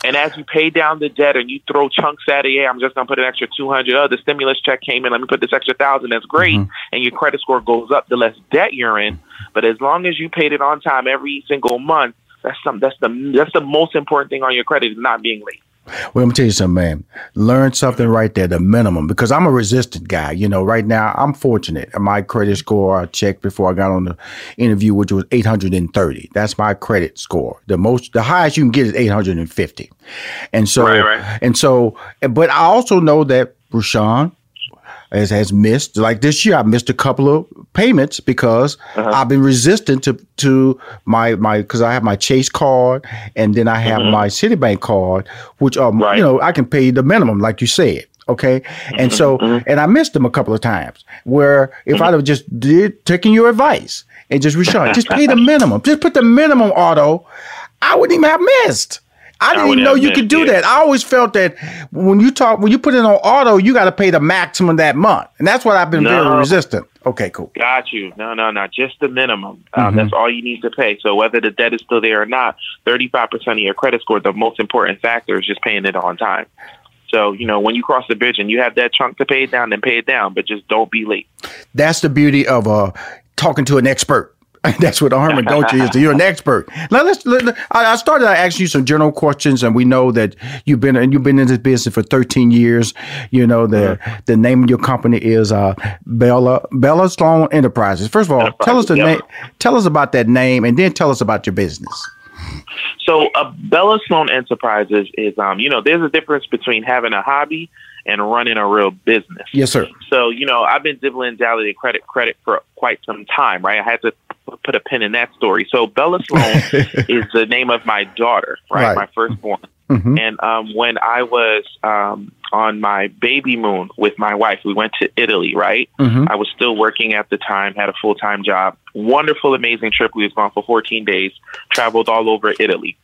And as you pay down the debt and you throw chunks at it, yeah, I'm just gonna put an extra two hundred. Oh, the stimulus check came in. Let me put this extra thousand. That's great. Mm-hmm. And your credit score goes up the less debt you're in. But as long as you paid it on time every single month, that's some. That's the that's the most important thing on your credit is not being late. Well, let me tell you something, man. Learn something right there, the minimum, because I'm a resistant guy. You know, right now I'm fortunate. My credit score I checked before I got on the interview, which was 830. That's my credit score. The most, the highest you can get is 850. And so, right, right. and so, but I also know that Rushion, has, has missed like this year. I missed a couple of payments because uh-huh. I've been resistant to to my my because I have my Chase card and then I have mm-hmm. my Citibank card, which um right. you know I can pay the minimum like you said. Okay. Mm-hmm. And so, mm-hmm. and I missed them a couple of times where if mm-hmm. I'd have just did taking your advice and just Rushion, just pay the minimum, just put the minimum auto, I wouldn't even have missed. I didn't I even know you could do that. I always felt that when you talk, when you put it on auto, you got to pay the maximum that month, and that's what I've been no. very resistant. Okay, cool. Got you. No, no, no. Just the minimum. Um, mm-hmm. That's all you need to pay. So whether the debt is still there or not, thirty-five percent of your credit score, the most important factor is just paying it on time. So, you know, when you cross the bridge and you have that chunk to pay it down, then pay it down, but just don't be late. That's the beauty of uh, talking to an expert. That's what Herman Dolce is. You're an expert. Now let's. Let, I started to ask you some general questions, and we know that you've been and you've been in this business for 13 years. You know the mm-hmm. the name of your company is uh, Bella Bella Sloan Enterprises. First of all, Enterprises, tell us the name. Tell us about that name, and then tell us about your business. So, uh, Bella Sloan Enterprises is, um, you know, there's a difference between having a hobby and running a real business. Yes, sir. So, you know, I've been dibbling dallying credit credit for quite some time, right? I had to put a pin in that story. So Bella Sloan is the name of my daughter, right? right. My firstborn. Mm-hmm. And um, when I was um, on my baby moon with my wife. We went to Italy, right? Mhm. I was still working at the time, had a full time job. Wonderful, amazing trip. We was gone for 14 days, traveled all over Italy.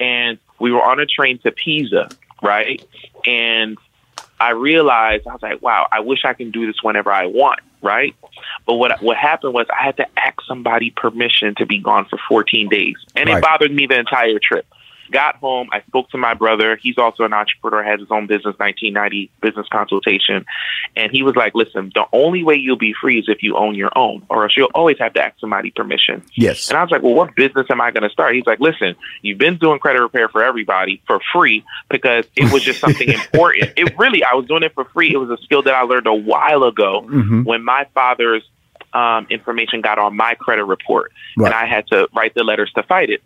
And we were on a train to Pisa, right? And I realized I was like, wow, I wish I can do this whenever I want, right? But what what happened was I had to ask somebody permission to be gone for 14 days, and Right. it bothered me the entire trip. Got home, I spoke to my brother. He's also an entrepreneur, has his own business, 1990 business consultation, and he was like, "Listen, the only way you'll be free is if you own your own, or else you'll always have to ask somebody permission." Yes. And I was like, well, what business am I going to start? He's like, listen, you've been doing credit repair for everybody for free because it was just something important. It really, I was doing it for free. It was a skill that I learned a while ago Mhm. when my father's um, information got on my credit report Right. and I had to write the letters to fight it.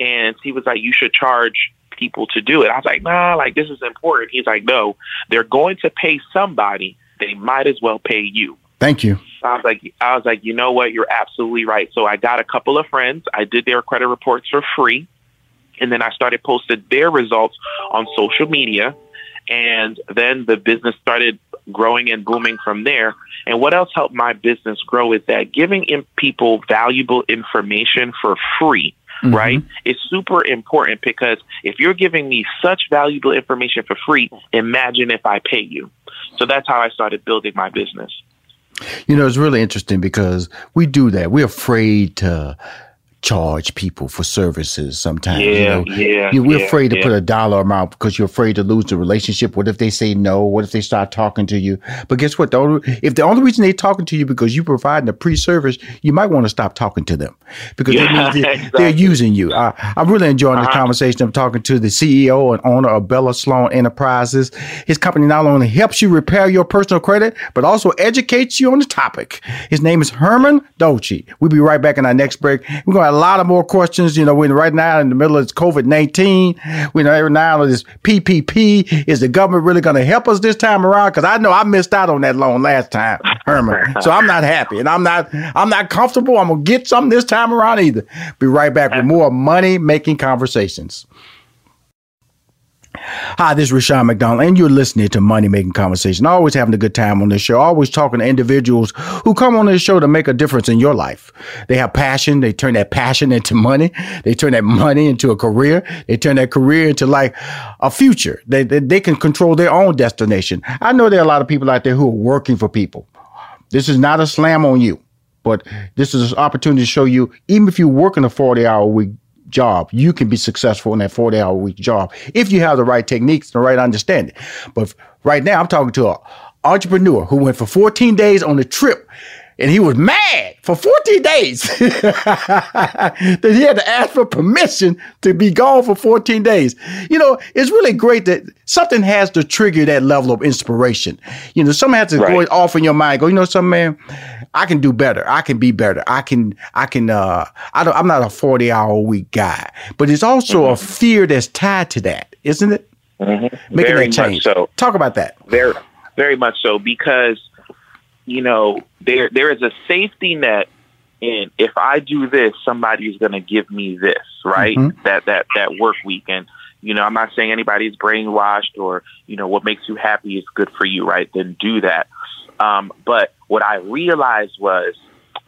And he was like, you should charge people to do it. I was like, nah, like this is important. He's like, no, they're going to pay somebody. They might as well pay you. Thank you. I was like, I was like, you know what? You're absolutely right. So I got a couple of friends. I did their credit reports for free, and then I started posting their results on social media, and then the business started growing and booming from there. And what else helped my business grow is that giving in people valuable information for free. Mm-hmm. Right? It's super important because if you're giving me such valuable information for free, imagine if I pay you. So that's how I started building my business. You know, it's really interesting because we do that. We're afraid to charge people for services sometimes. you Yeah, know? yeah, You- we're yeah, afraid to yeah. put a dollar amount because you're afraid to lose the relationship. What if they say no? What if they start talking to you? But guess what? The only, if the only reason they're talking to you because you providing a pre-service, you might want to stop talking to them because Yeah, they, exactly. they're using you. I, I'm really enjoying Uh-huh. conversation. I'm talking to the CEO and owner of Bella Sloan Enterprises. His company not only helps you repair your personal credit, but also educates you on the topic. His name is Herman Dolce. We'll be right back in our next break. We're going to a lot of more questions. You know, we're right now in the middle of COVID 19. We know every now and this PPP. Is the government really going to help us this time around? Because I know I missed out on that loan last time, Herman. so I'm not happy and I'm not I'm not comfortable. I'm going to get something this time around either. Be right back with more money making conversations. Hi, this is Rushion McDonald, and you're listening to Money Making Conversation. Always having a good time on this show. Always talking to individuals who come on this show to make a difference in your life. They have passion. They turn that passion into money. They turn that money into a career. They turn that career into like a future. They, they, they can control their own destination. I know there are a lot of people out there who are working for people. This is not a slam on you, but this is an opportunity to show you, even if you're working a 40 hour week job, you can be successful in that 40 hour week job if you have the right techniques and the right understanding. But right now, I'm talking to an entrepreneur who went for 14 days on a trip and he was mad for 14 days that he had to ask for permission to be gone for 14 days. You know, it's really great that something has to trigger that level of inspiration. You know, something has to Right. go off in your mind. Go, you know, something, man, I can do better. I can be better. I can, I can, uh, I don't, I'm not a 40 hour week guy, but it's also a fear that's tied to that, isn't it? Making Mm-hmm. Very that change. so. Talk about that. Very, very much so because you know there there is a safety net in if I do this, somebody's going to give me this, right? Mhm. That that that work week, and you know I'm not saying anybody's brainwashed or you know what makes you happy is good for you, right? Then do that. Um, but what I realized was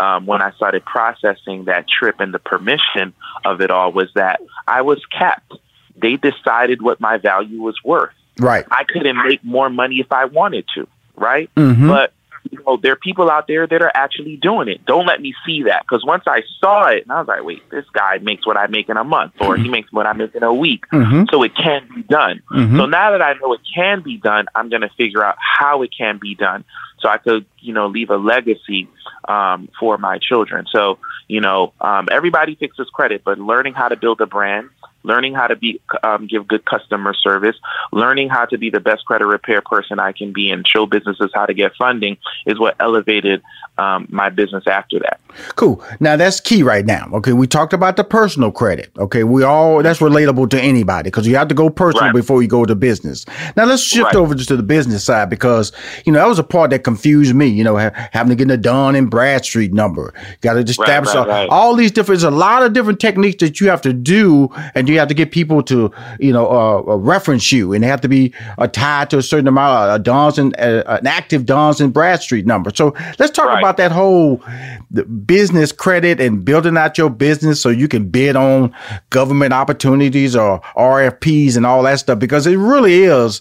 um, when I started processing that trip and the permission of it all was that I was capped. They decided what my value was worth. Right. I couldn't make more money if I wanted to, right? Mhm. But you know, there are people out there that are actually doing it. Don't let me see that because once I saw it, and I was like, wait, this guy makes what I make in a month, or he makes what I make in a week. Mhm. So it can be done. Mhm. So now that I know it can be done, I'm going to figure out how it can be done, so I could, you know, leave a legacy um, for my children. So you know, um, everybody fixes credit, but learning how to build a brand, learning how to be um, give good customer service, learning how to be the best credit repair person I can be, and show businesses how to get funding is what elevated um, my business after that. Cool. Now that's key right now. Okay, we talked about the personal credit. Okay, we all that's relatable to anybody because you have to go personal Right. before you go to business. Now let's shift Right. over to the business side because you know that was a part that confused me. You know, ha- having to get a Dun and Bradstreet number, got to establish right, right. all these different. There's a lot of different techniques that you have to do, and you have to get people to, you know, uh, uh reference you and they have to be uh, tied to a certain amount of uh, Dons and uh, an active Dons and Bradstreet number. So let's talk right. About that whole business credit and building out your business so you can bid on government opportunities or RFPs and all that stuff because it really is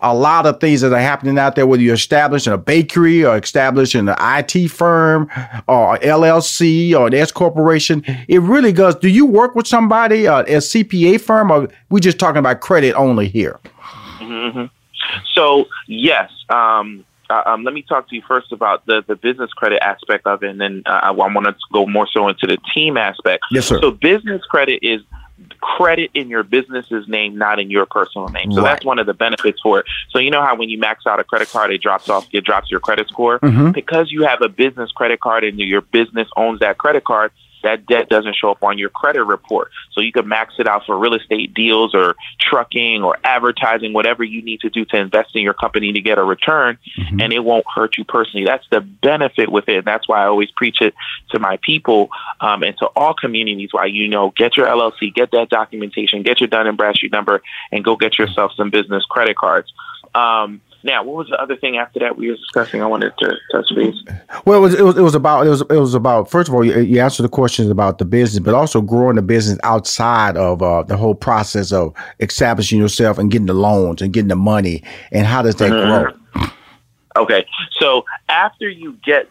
a lot of things that are happening out there, whether you're establishing a bakery or establishing an IT firm or LLC or an S corporation. It really goes. Do you work with somebody, uh, a CPA firm, or we just talking about credit only here? Mm-hmm. So yes. Um, um, let me talk to you first about the, the business credit aspect of it, and then uh, I, I want to go more so into the team aspect. Yes, sir. So business credit is credit in your business's name, not in your personal name. So right. that's one of the benefits for it. So you know how when you max out a credit card, it drops off, it drops your credit score mm-hmm. because you have a business credit card and your business owns that credit card that debt doesn't show up on your credit report. So you can max it out for real estate deals or trucking or advertising, whatever you need to do to invest in your company to get a return, mm-hmm. and it won't hurt you personally. That's the benefit with it. And that's why I always preach it to my people um, and to all communities. Why you know, get your LLC, get that documentation, get your Dun and Bradstreet number, and go get yourself some business credit cards. Um, now, what was the other thing after that we were discussing? I wanted to touch base. Well, it was it was, it was about it was it was about first of all you, you answered the questions about the business, but also growing the business outside of uh, the whole process of establishing yourself and getting the loans and getting the money, and how does that mm-hmm. grow? Okay, so after you get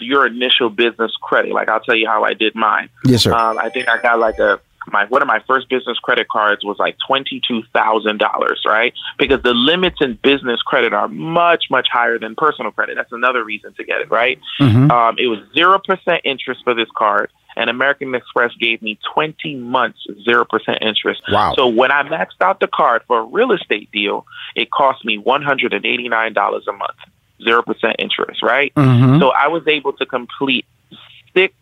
your initial business credit, like I'll tell you how I did mine. Yes, sir. Um, I think I got like a my one of my first business credit cards was like twenty two thousand dollars, right? Because the limits in business credit are much much higher than personal credit. That's another reason to get it, right? Mm-hmm. Um, it was zero percent interest for this card, and American Express gave me twenty months zero percent interest. Wow! So when I maxed out the card for a real estate deal, it cost me one hundred and eighty nine dollars a month, zero percent interest, right? Mm-hmm. So I was able to complete six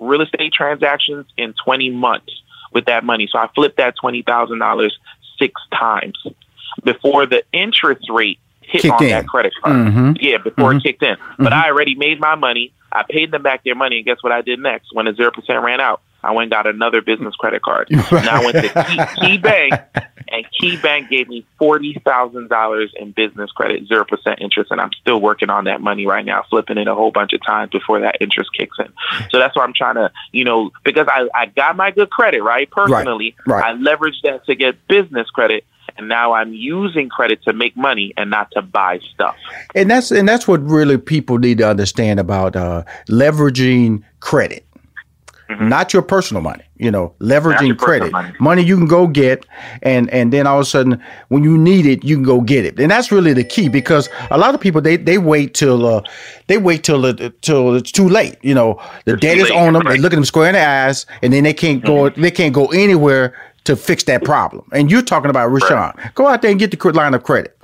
real estate transactions in 20 months with that money. So I flipped that twenty thousand dollars six times before the interest rate hit kicked on in. that credit card. Mm-hmm. Yeah, before mm-hmm. it kicked in. But I already made my money. I paid them back their money, and guess what I did next? When the zero percent ran out, I went and got another business credit card. now I went to Key, KeyBank, and KeyBank gave me forty thousand dollars in business credit, zero percent interest, and I'm still working on that money right now, flipping it a whole bunch of times before that interest kicks in. So that's why I'm trying to, you know, because I I got my good credit right personally, right. I leveraged that to get business credit and now I'm using credit to make money and not to buy stuff. And that's and that's what really people need to understand about uh, leveraging credit. Mm-hmm. Not your personal money, you know, leveraging credit, money. money. you can go get, and and then all of a sudden, when you need it, you can go get it, and that's really the key because a lot of people they they wait till uh, they wait till it, till it's too late, you know, the it's debt is on them, right. they look at them square in the eyes, and then they can't mm-hmm. go they can't go anywhere to fix that problem. And you're talking about Rushion. Right. Go out there and get the line of credit.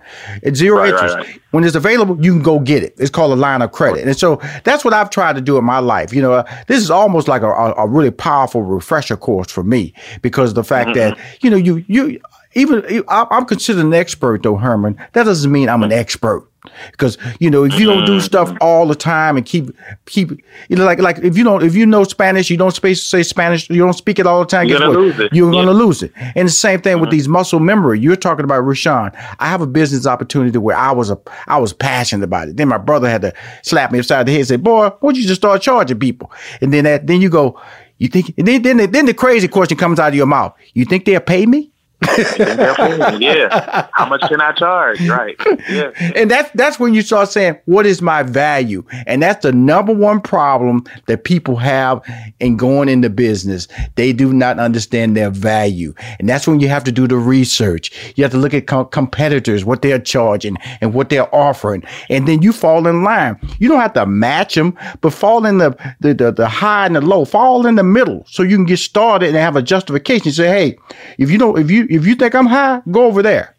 It's zero right, interest. Right, when it's available, you can go get it. It's called a line of credit. And so that's what I've tried to do in my life. You know, uh, this is almost like a, a, really powerful refresher course for me because the fact mm-hmm. that, you know, you, you, even I'm considered an expert though, Herman. That doesn't mean I'm an expert because you know if you don't do stuff mm-hmm. all the time and keep keep you know like like if you don't if you know Spanish you don't speak say Spanish you don't speak it all the time you're gonna lose it. You're yeah. gonna lose it. And the same thing mm-hmm. with these muscle memory. You're talking about Rushion I have a business opportunity where I was a I was passionate about it. Then my brother had to slap me upside the head and say boy why don't you just start charging people? And then that then you go you think and then then the, then the crazy question comes out of your mouth. You think they'll pay me yeah. How much can I charge? Right. Yeah. And that's that's when you start saying, what is my value? And that's the number one problem that people have in going into business. They do not understand their value. And that's when you have to do the research. You have to look at com- competitors, what they're charging and what they're offering. And then you fall in line. You don't have to match them, but fall in the, the, the, the high and the low, fall in the middle so you can get started and have a justification. Say, hey, if you don't, if you, if you think I'm high, go over there.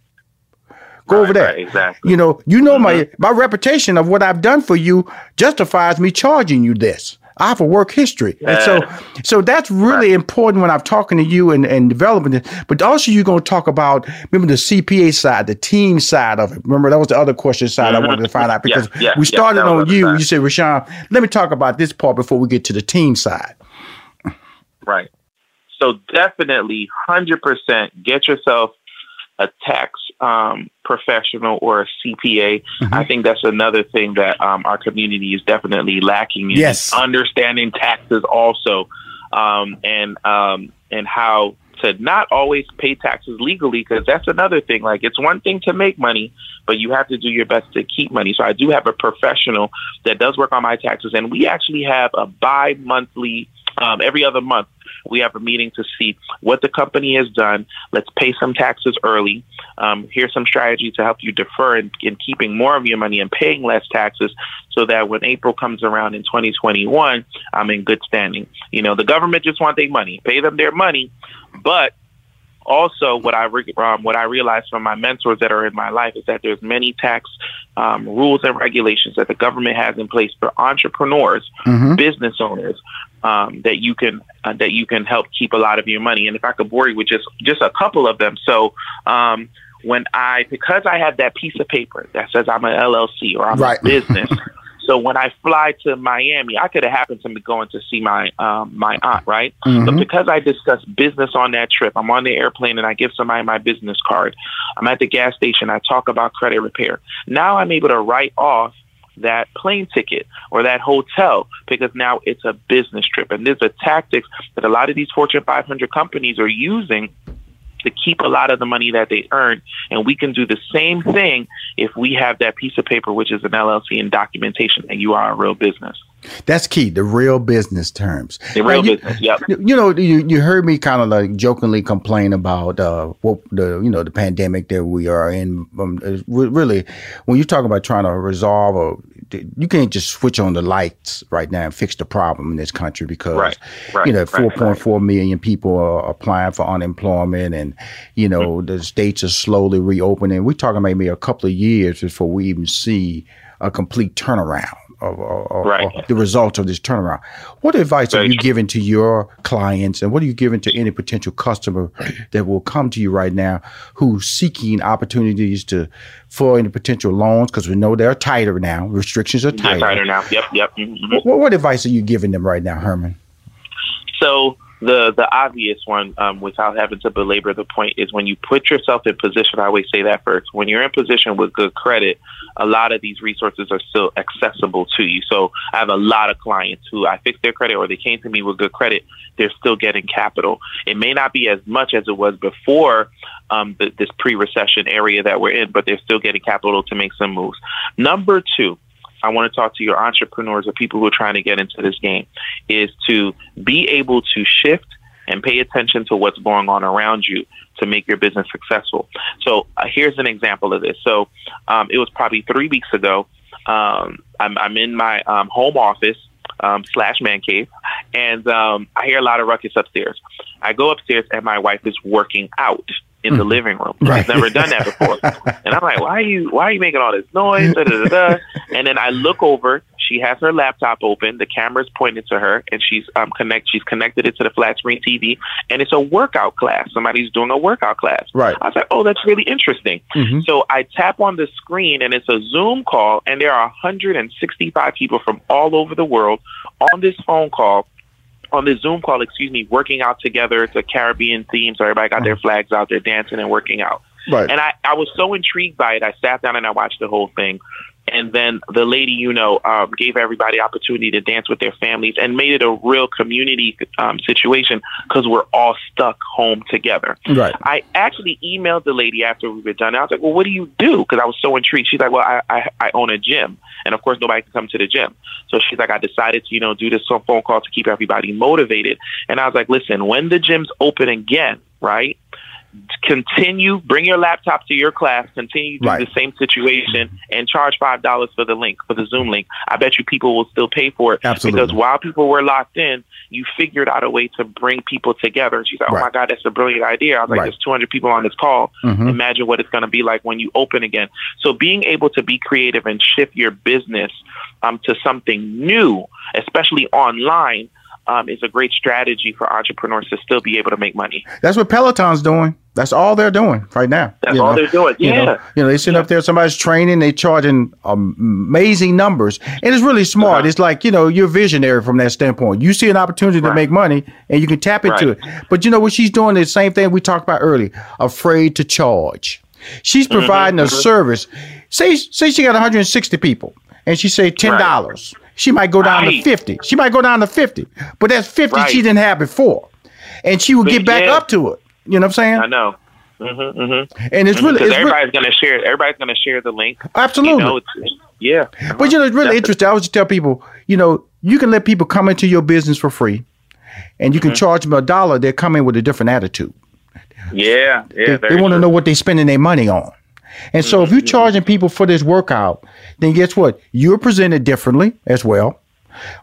Go right, over there. Right, exactly. You know, you know mm-hmm. my my reputation of what I've done for you justifies me charging you this. I have a work history. And so so that's really important when I'm talking to you and, and developing it. But also you're gonna talk about remember the CPA side, the team side of it. Remember that was the other question side mm-hmm. I wanted to find out because yeah, yeah, we started yeah, on you. You said, Rushion, let me talk about this part before we get to the team side. Right. So definitely, hundred percent, get yourself a tax um, professional or a CPA. Mm-hmm. I think that's another thing that um, our community is definitely lacking in yes. understanding taxes also, um, and um, and how to not always pay taxes legally because that's another thing. Like it's one thing to make money, but you have to do your best to keep money. So I do have a professional that does work on my taxes, and we actually have a bi-monthly, um, every other month we have a meeting to see what the company has done. Let's pay some taxes early. Um, here's some strategy to help you defer in, in keeping more of your money and paying less taxes so that when April comes around in 2021, I'm in good standing. You know, the government just want their money. Pay them their money. But also what I re- um, what I realized from my mentors that are in my life is that there's many tax um, rules and regulations that the government has in place for entrepreneurs, mm-hmm. business owners, um, that you can uh, that you can help keep a lot of your money. And if I could bore you with just just a couple of them, so. Um, when I, because I have that piece of paper that says I'm an LLC or I'm right. a business, So when I fly to Miami, I could have happened to be going to see my um, my aunt, right? Mm-hmm. But because I discuss business on that trip, I'm on the airplane and I give somebody my business card. I'm at the gas station. I talk about credit repair. Now I'm able to write off that plane ticket or that hotel because now it's a business trip. And there's a tactics that a lot of these Fortune 500 companies are using to keep a lot of the money that they earn. And we can do the same thing if we have that piece of paper, which is an LLC and documentation that you are a real business. That's key. The real business terms. The real you, business. Yep. You know, you, you heard me kind of like jokingly complain about uh, what the you know the pandemic that we are in. Um, really, when you talk about trying to resolve you can't just switch on the lights right now and fix the problem in this country because right, right, you know 4.4 right, million people are applying for unemployment and you know mm-hmm. the states are slowly reopening we're talking maybe a couple of years before we even see a complete turnaround of, of, right. of the results of this turnaround. What advice Very are you true. giving to your clients, and what are you giving to any potential customer that will come to you right now who's seeking opportunities to for any potential loans? Because we know they're tighter now. Restrictions are tighter. Tighter now. Yep, yep. Mm-hmm. What, what advice are you giving them right now, Herman? So the the obvious one, um, without having to belabor the point, is when you put yourself in position. I always say that first. When you're in position with good credit, a lot of these resources are still accessible to you. So I have a lot of clients who I fixed their credit or they came to me with good credit. They're still getting capital. It may not be as much as it was before um, the, this pre-recession area that we're in, but they're still getting capital to make some moves. Number two, I want to talk to your entrepreneurs or people who are trying to get into this game is to be able to shift and pay attention to what's going on around you to make your business successful. So uh, here's an example of this. So um, it was probably three weeks ago. Um, I'm, I'm, in my um, home office um, slash man cave, and um, I hear a lot of ruckus upstairs. I go upstairs, and my wife is working out in mm. the living room. Right. I've never done that before. and I'm like, why are you why are you making all this noise? Da, da, da, and then I look over, she has her laptop open, the camera's pointed to her, and she's um connect she's connected it to the flat screen TV and it's a workout class. Somebody's doing a workout class. Right. I was like, Oh, that's really interesting. Mm-hmm. So I tap on the screen and it's a Zoom call and there are 165 people from all over the world on this phone call on this Zoom call, excuse me, working out together. It's a Caribbean theme, so everybody got their flags out there dancing and working out. Right. And I, I was so intrigued by it. I sat down and I watched the whole thing. And then the lady, you know, um, gave everybody opportunity to dance with their families and made it a real community um, situation because we're all stuck home together. Right. I actually emailed the lady after we were done. I was like, "Well, what do you do?" Because I was so intrigued. She's like, "Well, I, I I own a gym, and of course, nobody can come to the gym." So she's like, "I decided to, you know, do this phone call to keep everybody motivated." And I was like, "Listen, when the gyms open again, right?" Continue bring your laptop to your class continue do right. the same situation and charge five dollars for the link for the zoom link i bet you people will still pay for it Absolutely. because while people were locked in you figured out a way to bring people together and she's like oh right. my god that's a brilliant idea i was like right. there's 200 people on this call mm-hmm. imagine what it's going to be like when you open again so being able to be creative and shift your business um, to something new especially online um, is a great strategy for entrepreneurs to still be able to make money. That's what Peloton's doing. That's all they're doing right now. That's all know? they're doing. Yeah. You know, you know they sit yeah. up there, somebody's training, they charging amazing numbers. And it's really smart. Uh-huh. It's like, you know, you're visionary from that standpoint. You see an opportunity right. to make money and you can tap into right. it. But you know what she's doing? The same thing we talked about earlier afraid to charge. She's mm-hmm, providing mm-hmm. a service. Say, say she got 160 people and she say $10. Right. She might go down to 50. She might go down to 50. But that's 50 she didn't have before. And she will but get back yeah. up to it. You know what I'm saying? I know. Mm-hmm, mm-hmm. And it's mm-hmm, really it's everybody's gonna share. Everybody's gonna share the link. Absolutely. You know, yeah. But you know, it's really interesting. I always tell people, you know, you can let people come into your business for free, and you can mm-hmm. charge them a dollar. They're coming with a different attitude. Yeah, yeah. They, they want to know what they're spending their money on. And so, if you're mm-hmm. charging people for this workout, then guess what? You're presented differently as well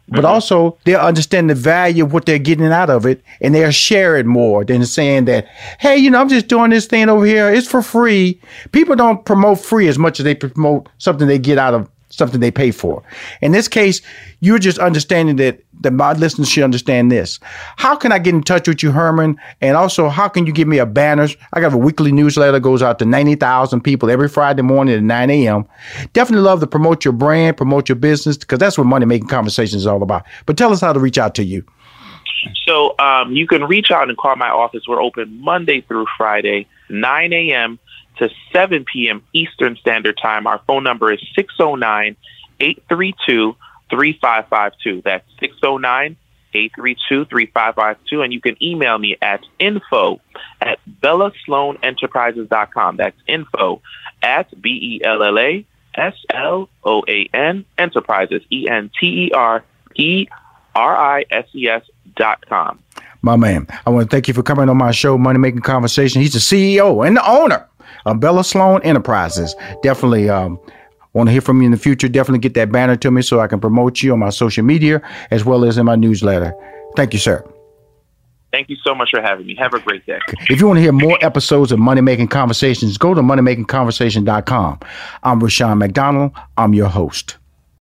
but mm-hmm. also they understand the value of what they're getting out of it and they'll share it more than saying that hey you know i'm just doing this thing over here it's for free people don't promote free as much as they promote something they get out of something they pay for. In this case, you're just understanding that the my listeners should understand this. How can I get in touch with you, Herman? And also, how can you give me a banner? I got a weekly newsletter goes out to 90,000 people every Friday morning at 9 a.m. Definitely love to promote your brand, promote your business, because that's what money making conversations is all about. But tell us how to reach out to you. So um, you can reach out and call my office. We're open Monday through Friday, 9 a.m to 7 p.m. Eastern Standard Time. Our phone number is 609 832 3552. That's 609 832 3552. And you can email me at info at bellasloanenterprises.com. That's info at B E L L A S L O A N Enterprises, E N T E R E R I S E S dot com. My man, I want to thank you for coming on my show, Money Making Conversation. He's the CEO and the owner um, Bella Sloan Enterprises. Definitely um, want to hear from you in the future. Definitely get that banner to me so I can promote you on my social media as well as in my newsletter. Thank you, sir. Thank you so much for having me. Have a great day. If you want to hear more episodes of Money Making Conversations, go to moneymakingconversation.com. I'm Rushion McDonald. I'm your host.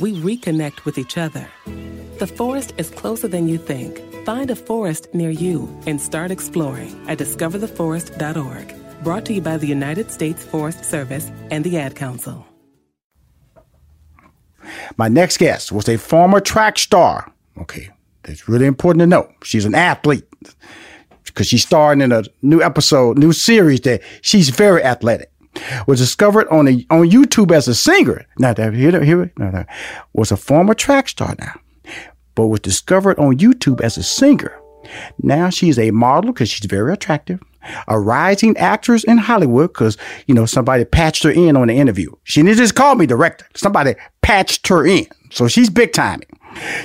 we reconnect with each other. The forest is closer than you think. Find a forest near you and start exploring at discovertheforest.org. Brought to you by the United States Forest Service and the Ad Council. My next guest was a former track star. Okay, that's really important to know. She's an athlete because she's starring in a new episode, new series that she's very athletic was discovered on a, on YouTube as a singer. Now that here, here, no, no, was a former track star now, but was discovered on YouTube as a singer. Now she's a model because she's very attractive, a rising actress in Hollywood because you know somebody patched her in on the interview. She didn't just call me director; somebody patched her in, so she's big timing.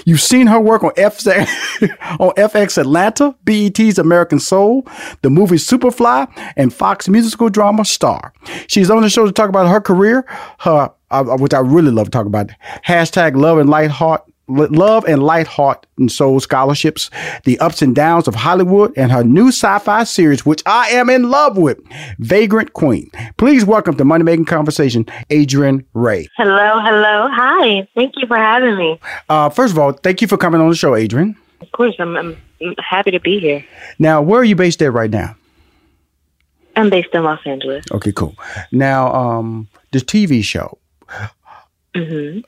You've seen her work on FX, on FX Atlanta, BET's American Soul, the movie Superfly, and Fox musical drama Star. She's on the show to talk about her career, her uh, which I really love to talk about. Hashtag Love and Light Heart Love and Light Heart and Soul scholarships, the ups and downs of Hollywood, and her new sci fi series, which I am in love with, Vagrant Queen. Please welcome to Money Making Conversation, Adriyan Rae. Hello, hello. Hi. Thank you for having me. Uh, first of all, thank you for coming on the show, Adriyan. Of course, I'm, I'm happy to be here. Now, where are you based at right now? I'm based in Los Angeles. Okay, cool. Now, um, the TV show. Mm-hmm.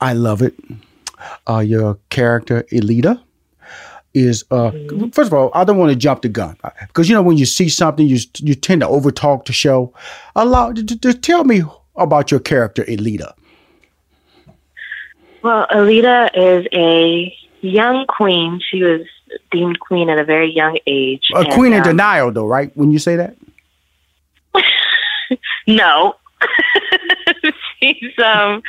I love it uh, your character Elida is uh, mm-hmm. first of all, I don't want to jump the gun because you know when you see something, you you tend to overtalk the show. Allow to, to tell me about your character Elida. Well, Elida is a young queen. She was deemed queen at a very young age. A and, queen in um, denial, though, right? When you say that. no, she's um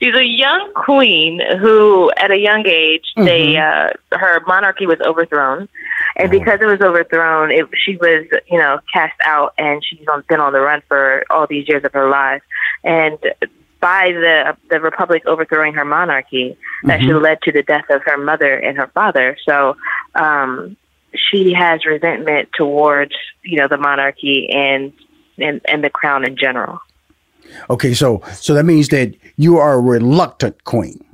she's a young queen who at a young age mm-hmm. they uh her monarchy was overthrown and oh. because it was overthrown it she was you know cast out and she's on, been on the run for all these years of her life and by the the republic overthrowing her monarchy mm-hmm. that actually led to the death of her mother and her father so um she has resentment towards you know the monarchy and and, and the crown in general Okay, so so that means that you are a reluctant queen.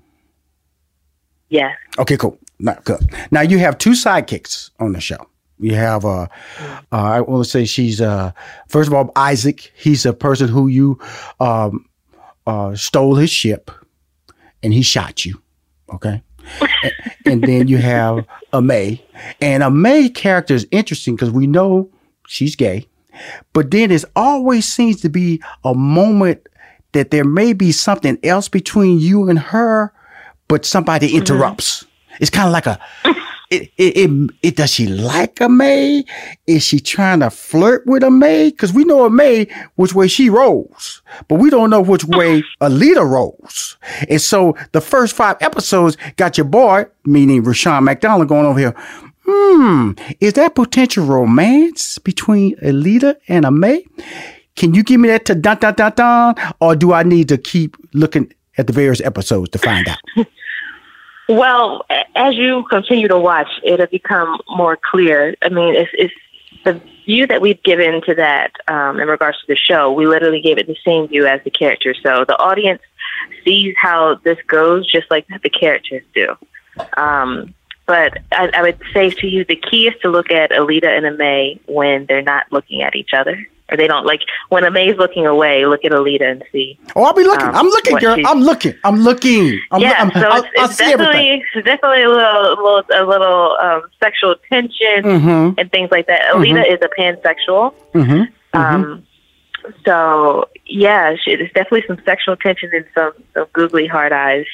Yeah. Okay, cool. Not good. Now you have two sidekicks on the show. You have uh, uh I want to say she's uh first of all Isaac. He's a person who you um uh stole his ship and he shot you. Okay. and then you have Amae, and Amae character is interesting because we know she's gay. But then it always seems to be a moment that there may be something else between you and her, but somebody mm-hmm. interrupts. Mm-hmm. It's kind of like a. It, it, it, it, does she like Amae? Is she trying to flirt with Amae? Because we know Amae which way she rolls, but we don't know which way Elida rolls. And so the first five episodes got your boy, meaning Rushion McDonald, going over here hmm, is that potential romance between Elida and Amae? Can you give me that to dun dun dun dun, or do I need to keep looking at the various episodes to find out? well, as you continue to watch, it'll become more clear. I mean, it's, it's the view that we've given to that um, in regards to the show. We literally gave it the same view as the characters, so the audience sees how this goes just like the characters do. Um, but I, I would say to you, the key is to look at Elida and Amae when they're not looking at each other. Or they don't like when Amae's looking away. Look at Elida and see. Oh, I'll be looking. Um, I'm looking, girl. I'm looking. I'm looking. I'm, yeah, I'm, so I'll, it's, it's definitely it's definitely a little, little a little um, sexual tension mm-hmm. and things like that. Elida mm-hmm. is a pansexual. Mm-hmm. Um, so yeah, there's definitely some sexual tension and some some googly hard eyes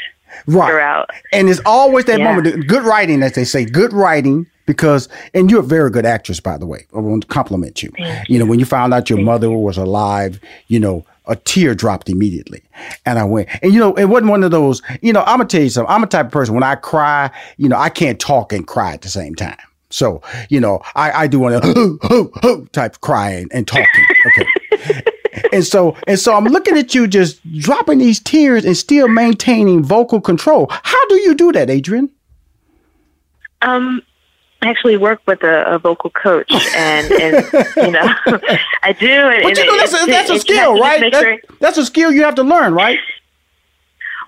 right. throughout. And it's always that yeah. moment, good writing, as they say, good writing. Because, and you're a very good actress, by the way. I want to compliment you. Thank you know, when you found out your Thank mother was alive, you know, a tear dropped immediately. And I went, and you know, it wasn't one of those, you know, I'm gonna tell you something. I'm a type of person, when I cry, you know, I can't talk and cry at the same time. So, you know, I, I do want to type crying and talking. Okay and so and so I'm looking at you just dropping these tears and still maintaining vocal control. How do you do that, Adriyan? Um, I actually work with a, a vocal coach, and, and you know, I do. And, but you know, that's, a, that's a skill, right? That, that's a skill you have to learn, right?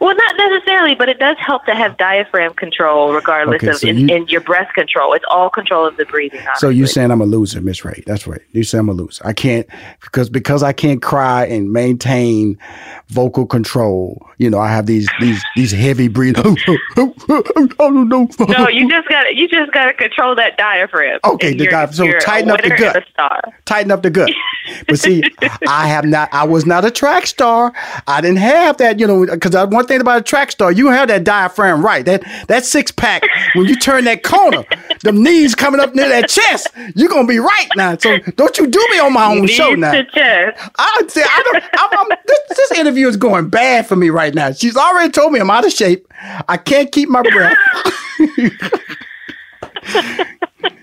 Well, not necessarily, but it does help to have diaphragm control, regardless okay, of so in, you, in, your breath control. It's all control of the breathing. Honestly. So you saying I'm a loser, Miss Rae? That's right. You say I'm a loser. I can't because because I can't cry and maintain vocal control. You know, I have these these these heavy breathing. Oh, no, you just got you just got to control that diaphragm. Okay, the diaphragm. So tighten up the gut. Tighten up the gut. but see, I have not. I was not a track star. I didn't have that. You know, because one thing about a track star, you have that diaphragm right. That that six pack when you turn that corner, the knees coming up near that chest, you're gonna be right now. So don't you do me on my own show now. To chest. I, see, I don't. I'm, I'm, this, this interview is going bad for me right now. She's already told me I'm out of shape. I can't keep my breath.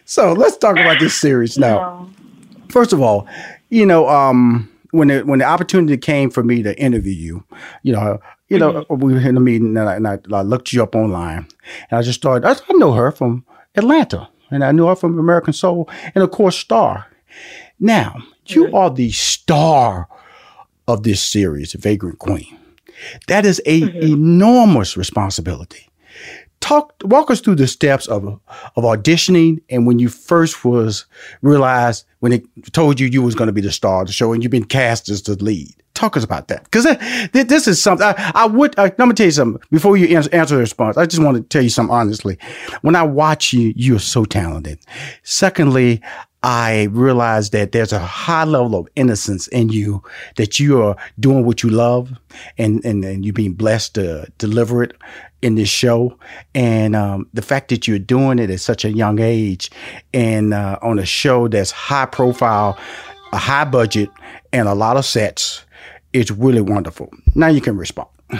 so let's talk about this series now. First of all, you know, um, when it, when the opportunity came for me to interview you, you know, you know, mm-hmm. we were in a meeting and I, and I, I, looked you up online, and I just started. I, I know her from Atlanta, and I knew her from American Soul, and of course Star. Now you mm-hmm. are the star of this series, Vagrant Queen. That is a mm-hmm. enormous responsibility talk walk us through the steps of of auditioning and when you first was realized when it told you you was going to be the star of the show and you've been cast as the lead talk us about that. Because this is something I, I would I, let me tell you something before you answer, answer the response. I just want to tell you something honestly. When i watch you you're so talented. Secondly I realized that there's a high level of innocence in you that you are doing what you love and, and, and you're being blessed to deliver it in this show. And um, the fact that you're doing it at such a young age and uh, on a show that's high profile, a high budget, and a lot of sets, it's really wonderful. Now you can respond.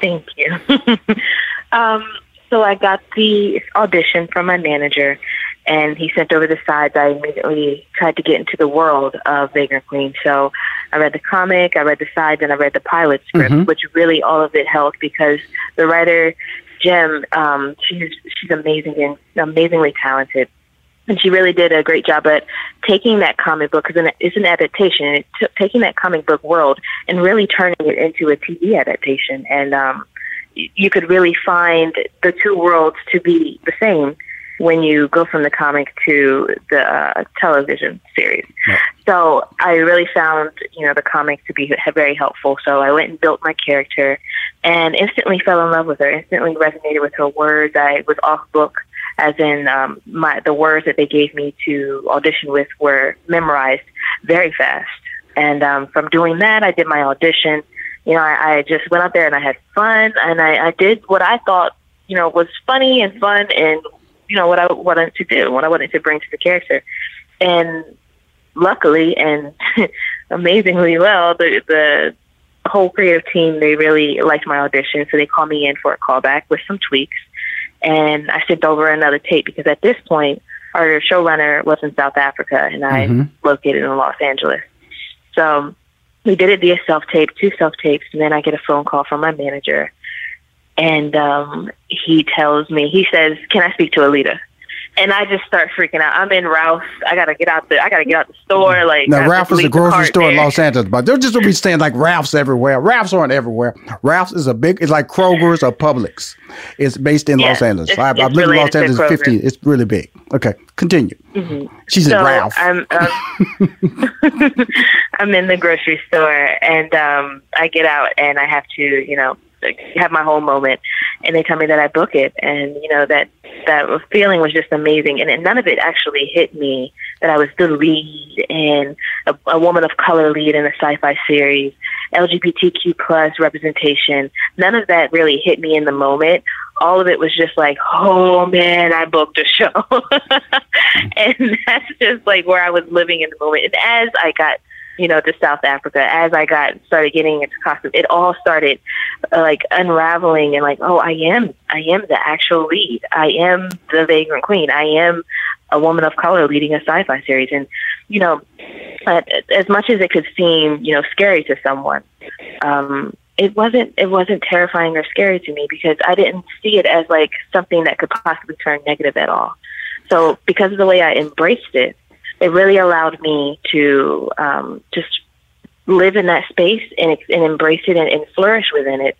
Thank you. um, so I got the audition from my manager and he sent over the sides. I immediately tried to get into the world of Vagrant Queen. So I read the comic, I read the sides, and I read the pilot script, mm-hmm. which really all of it helped because the writer Jem, um, she's she's amazing and amazingly talented, and she really did a great job at taking that comic book because it's an adaptation, and t- taking that comic book world and really turning it into a TV adaptation. And um, you could really find the two worlds to be the same when you go from the comic to the uh, television series. Yeah. So I really found, you know, the comic to be very helpful. So I went and built my character and instantly fell in love with her, instantly resonated with her words. I was off book as in um, my the words that they gave me to audition with were memorized very fast. And um, from doing that, I did my audition. You know, I, I just went out there and I had fun, and I, I did what I thought, you know, was funny and fun and you know what I wanted to do, what I wanted to bring to the character, and luckily and amazingly well, the the whole creative team they really liked my audition, so they called me in for a callback with some tweaks, and I sent over another tape because at this point our showrunner was in South Africa and I mm-hmm. located in Los Angeles, so we did it via self tape, two self tapes, and then I get a phone call from my manager and um, he tells me, he says, "Can I speak to Elida?" And I just start freaking out. I'm in Ralph's. I gotta get out the. I gotta get out the store. Like now, Ralph is a grocery store there. in Los Angeles, but they're just gonna be staying like Ralph's everywhere. Ralph's aren't everywhere. Ralph's is a big. It's like Kroger's or Publix. It's based in Los Angeles. I, have lived in Los Angeles 15. It's really big. Okay, continue. Mm-hmm. She's so Ralph. I'm, um, I'm in the grocery store, and um, I get out, and I have to, you know, have my whole moment and they tell me that I book it and you know that that feeling was just amazing and, and none of it actually hit me that I was the lead and a, a woman of color lead in a sci-fi series LGBTQ plus representation. None of that really hit me in the moment. All of it was just like oh man I booked a show. And that's just like where I was living in the moment. And as I got you know, to South Africa, as I got started getting into costume, it all started uh, like unraveling and like, oh, I am, I am the actual lead. I am the vagrant queen. I am a woman of color leading a sci-fi series. And, you know, as much as it could seem, you know, scary to someone, um, it wasn't, it wasn't terrifying or scary to me because I didn't see it as like something that could possibly turn negative at all. So because of the way I embraced it, it really allowed me to um, just live in that space and, and embrace it and, and flourish within it.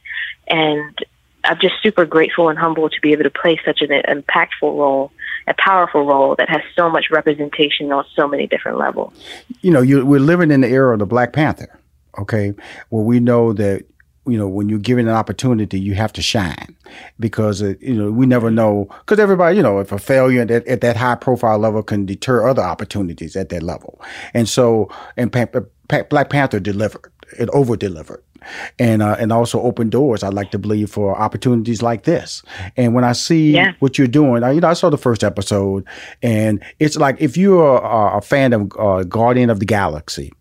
And I'm just super grateful and humble to be able to play such an impactful role, a powerful role that has so much representation on so many different levels. You know, you, we're living in the era of the Black Panther, okay, where we know that you know, when you're given an opportunity, you have to shine because, uh, you know, we never know. Because everybody, you know, if a failure at, at, that high profile level can deter other opportunities at that level. And so, and pa- pa- Black Panther delivered, it over delivered. And uh, and also open doors. I like to believe for opportunities like this. And when I see yeah. what you're doing, I, you know, I saw the first episode, and it's like if you're a, a fan of uh, Guardian of the Galaxy,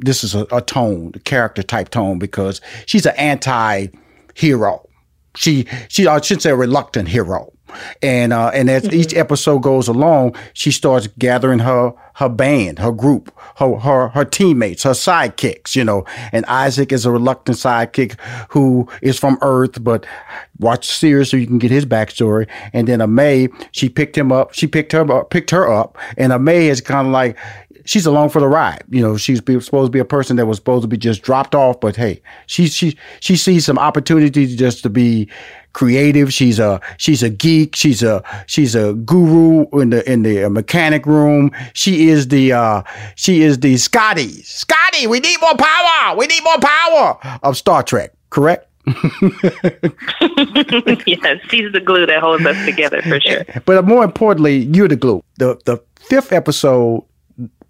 this is a, a tone, a character type tone, because she's an anti-hero. She she I should say a reluctant hero. And uh, and as each episode goes along, she starts gathering her her band, her group, her her her teammates, her sidekicks, you know. And Isaac is a reluctant sidekick who is from Earth, but watch the series so you can get his backstory. And then Amae, she picked him up, she picked her up, picked her up, and Amae is kind of like she's along for the ride. You know, she's be, supposed to be a person that was supposed to be just dropped off, but hey, she she she sees some opportunities just to be creative. She's a she's a geek. She's a she's a guru in the in the mechanic room. She is the uh she is the Scotty. Scotty, we need more power. We need more power of Star Trek. Correct. yes, she's the glue that holds us together for sure. But more importantly, you're the glue. The the fifth episode,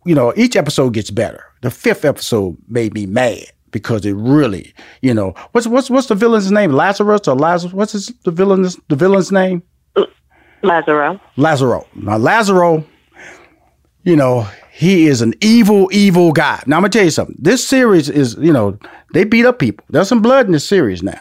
you know, each episode gets better. The fifth episode made me mad because it really, you know, what's what's what's the villain's name? Lazarus or Lazarus? What's his, the villain's the villain's name? Lazaro. Lazaro. Now Lazaro, you know, he is an evil, evil guy. Now I'm gonna tell you something. This series is, you know, they beat up people. There's some blood in this series now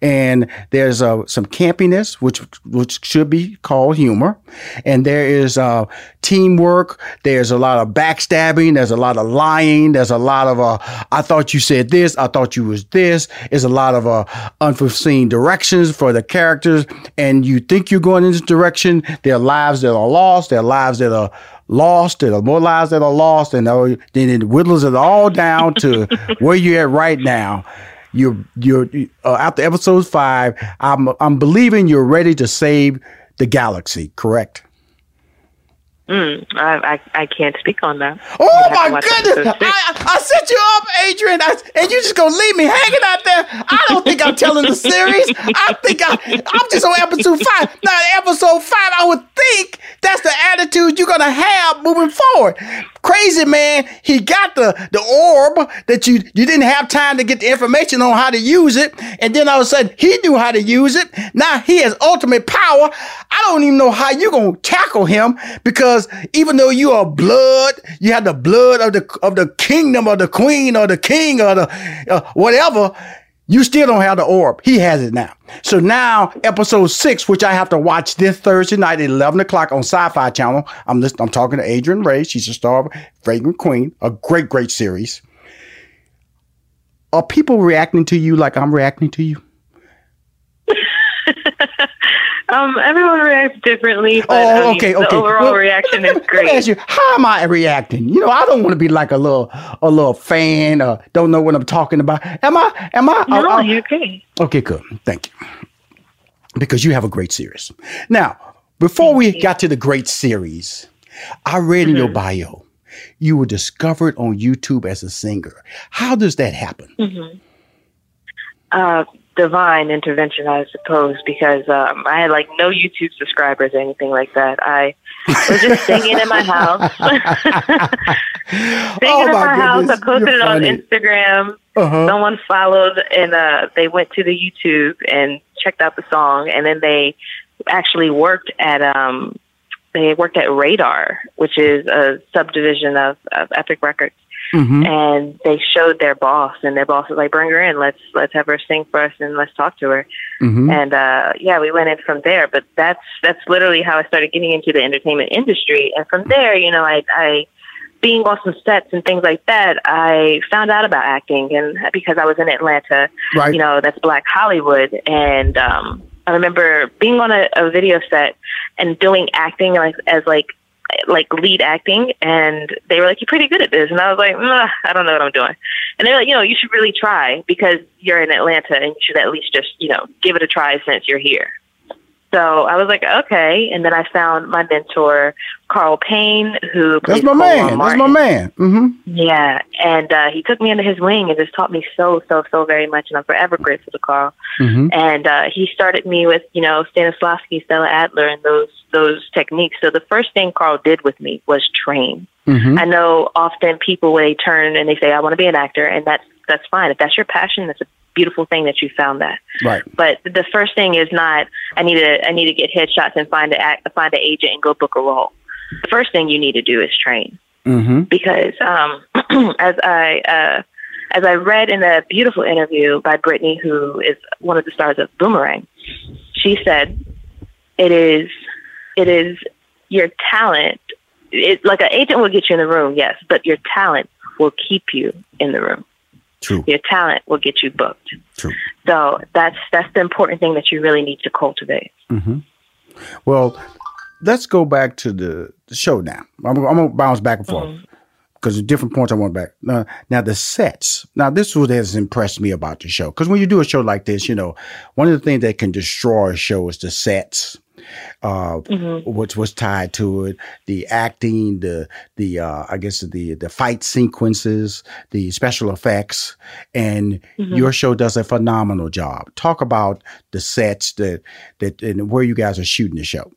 and there's uh, some campiness, which which should be called humor, and there is uh, teamwork. There's a lot of backstabbing. There's a lot of lying. There's a lot of uh, I thought you said this. I thought you was this. There's a lot of uh, unforeseen directions for the characters, and you think you're going in this direction. There are lives that are lost. There are lives that are lost. There are more lives that are lost, and then it whittles it all down to where you're at right now you're you're uh, after episode five. I'm I'm believing you're ready to save the galaxy. Correct. Mm, I, I, I can't speak on that. Oh my goodness! I, I set you up, Adriyan, I, and you just gonna leave me hanging out there. I don't think I'm telling the series. I think I I'm just on episode five. Now episode five, I would think that's the attitude you're gonna have moving forward. Crazy man, he got the the orb that you you didn't have time to get the information on how to use it, and then all of a sudden he knew how to use it. Now he has ultimate power. I don't even know how you're gonna tackle him because even though you are blood, you have the blood of the of the kingdom or the queen or the king or the uh, whatever. You still don't have the orb. He has it now. So now, episode six, which I have to watch this Thursday night at eleven o'clock on Sci-Fi Channel. I'm listening, I'm talking to Adriyan Rae. She's a star of Vagrant Queen, a great, great series. Are people reacting to you like I'm reacting to you? Um, everyone reacts differently. But, oh, I mean, okay, the okay. overall Well, reaction is great. Let me ask you, how am I reacting? You know, I don't want to be like a little, a little fan or don't know what I'm talking about. Am I? Am I? No, I- I- you're okay. Okay, good. Thank you. Because you have a great series. Now, before we got to the great series, I read in your Mm-hmm. bio you were discovered on YouTube as a singer. How does that happen? hmm Uh, divine intervention, I suppose, because um, I had like no YouTube subscribers or anything like that. I was just singing in my house. singing Oh, in my my, house. I posted You're it on funny. Instagram. Uh-huh. Someone followed and uh, they went to the YouTube and checked out the song, and then they actually worked at um, they worked at Radar, which is a subdivision of, of Epic Records Mm-hmm. and they showed their boss and their boss was like bring her in let's let's have her sing for us and let's talk to her Mhm. and uh yeah we went in from there but that's that's literally how i started getting into the entertainment industry and from there you know i i being on some sets and things like that i found out about acting and because i was in atlanta Right. you know that's black hollywood and um i remember being on a, a video set and doing acting like as like like lead acting and they were like you're pretty good at this. And i was like "Nah, i don't know what i'm doing. And they're like you know you should really try because you're in atlanta and you should at least just you know give it a try since you're here so i was like okay and then i found my mentor carl payne who That's my Cole man. That's my man. Mm-hmm. Yeah, and uh, he took me under his wing and just taught me so, so, so very much, and I'm forever grateful to Carl. Mm-hmm. And uh, he started me with, you know, Stanislavski, Stella Adler, and those those techniques. So the first thing Carl did with me was train. Mhm. I know often people when they turn and they say, "I want to be an actor," and that's that's fine. If that's your passion, that's a beautiful thing that you found that. Right. But the first thing is not I need to I need to get headshots and find a act find an agent and go book a role. The first thing you need to do is train. Mm-hmm. because um, as I uh, as I read in a beautiful interview by Brittany, who is one of the stars of Boomerang, she said, "It is it is your talent. It, like an agent will get you in the room, yes, but your talent will keep you in the room. True. Your talent will get you booked. True. So that's that's the important thing that you really need to cultivate. Mm-hmm. Well, let's go back to the, the show now. I'm, I'm gonna bounce back and forth because there's different points I want back. Now, now the sets. Now this is what has impressed me about the show. Because when you do a show like this, you know, one of the things that can destroy a show is the sets. Uh, what's what's tied to it, the acting, the the uh, I guess the the fight sequences, the special effects, and Mhm. your show does a phenomenal job. Talk about the sets that that and where you guys are shooting the show.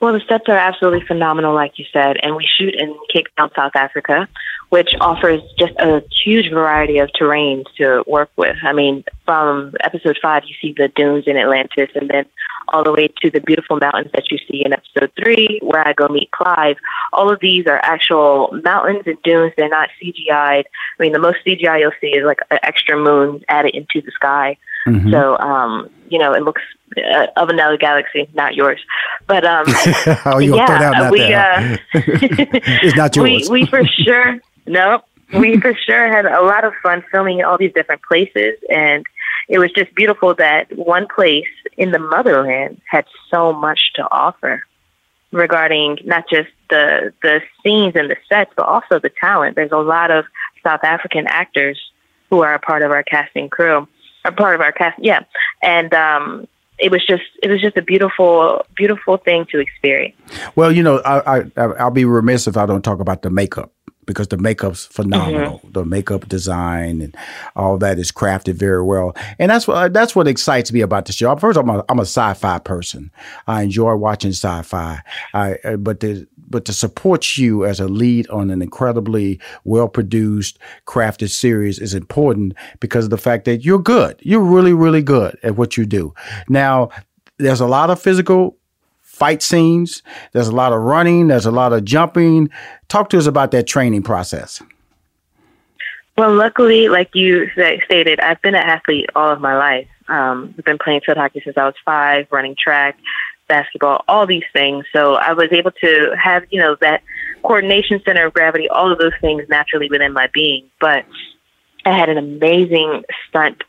Well, the sets are absolutely phenomenal, like you said, and we shoot in Cape Town, South Africa, which offers just a huge variety of terrains to work with. I mean, from episode five, you see the dunes in Atlantis, and then all the way to the beautiful mountains that you see in episode three, where I go meet Clive. All of these are actual mountains and dunes. They're not CGI'd. I mean, the most CGI you'll see is like an extra moon added into the sky. Mhm. So, um, you know, it looks uh, of another galaxy, not yours. But um, oh, you gonna throw that yeah, we uh, it's not we we for sure no, we for sure had a lot of fun filming in all these different places, and it was just beautiful that one place in the motherland had so much to offer regarding not just the the scenes and the sets, but also the talent. There's a lot of South African actors who are a part of our casting crew, a part of our cast. Yeah, and um, it was just it was just a beautiful beautiful thing to experience. Well, you know, I, I I'll be remiss if I don't talk about the makeup because the makeup's phenomenal. The makeup design and all that is crafted very well, and that's what that's what excites me about the show. First, I'm a I'm a sci-fi person. I enjoy watching sci-fi. I uh, but the but to support you as a lead on an incredibly well produced, crafted series is important because of the fact that you're good. You're really, really good at what you do. Now, there's a lot of physical fight scenes. There's a lot of running. There's a lot of jumping. Talk to us about that training process. Well, luckily, like you stated, I've been an athlete all of my life. Um, I've been playing field hockey since I was five, running track, basketball, all these things. So I was able to have, you know, that coordination center of gravity, all of those things naturally within my being. But I had an amazing stunt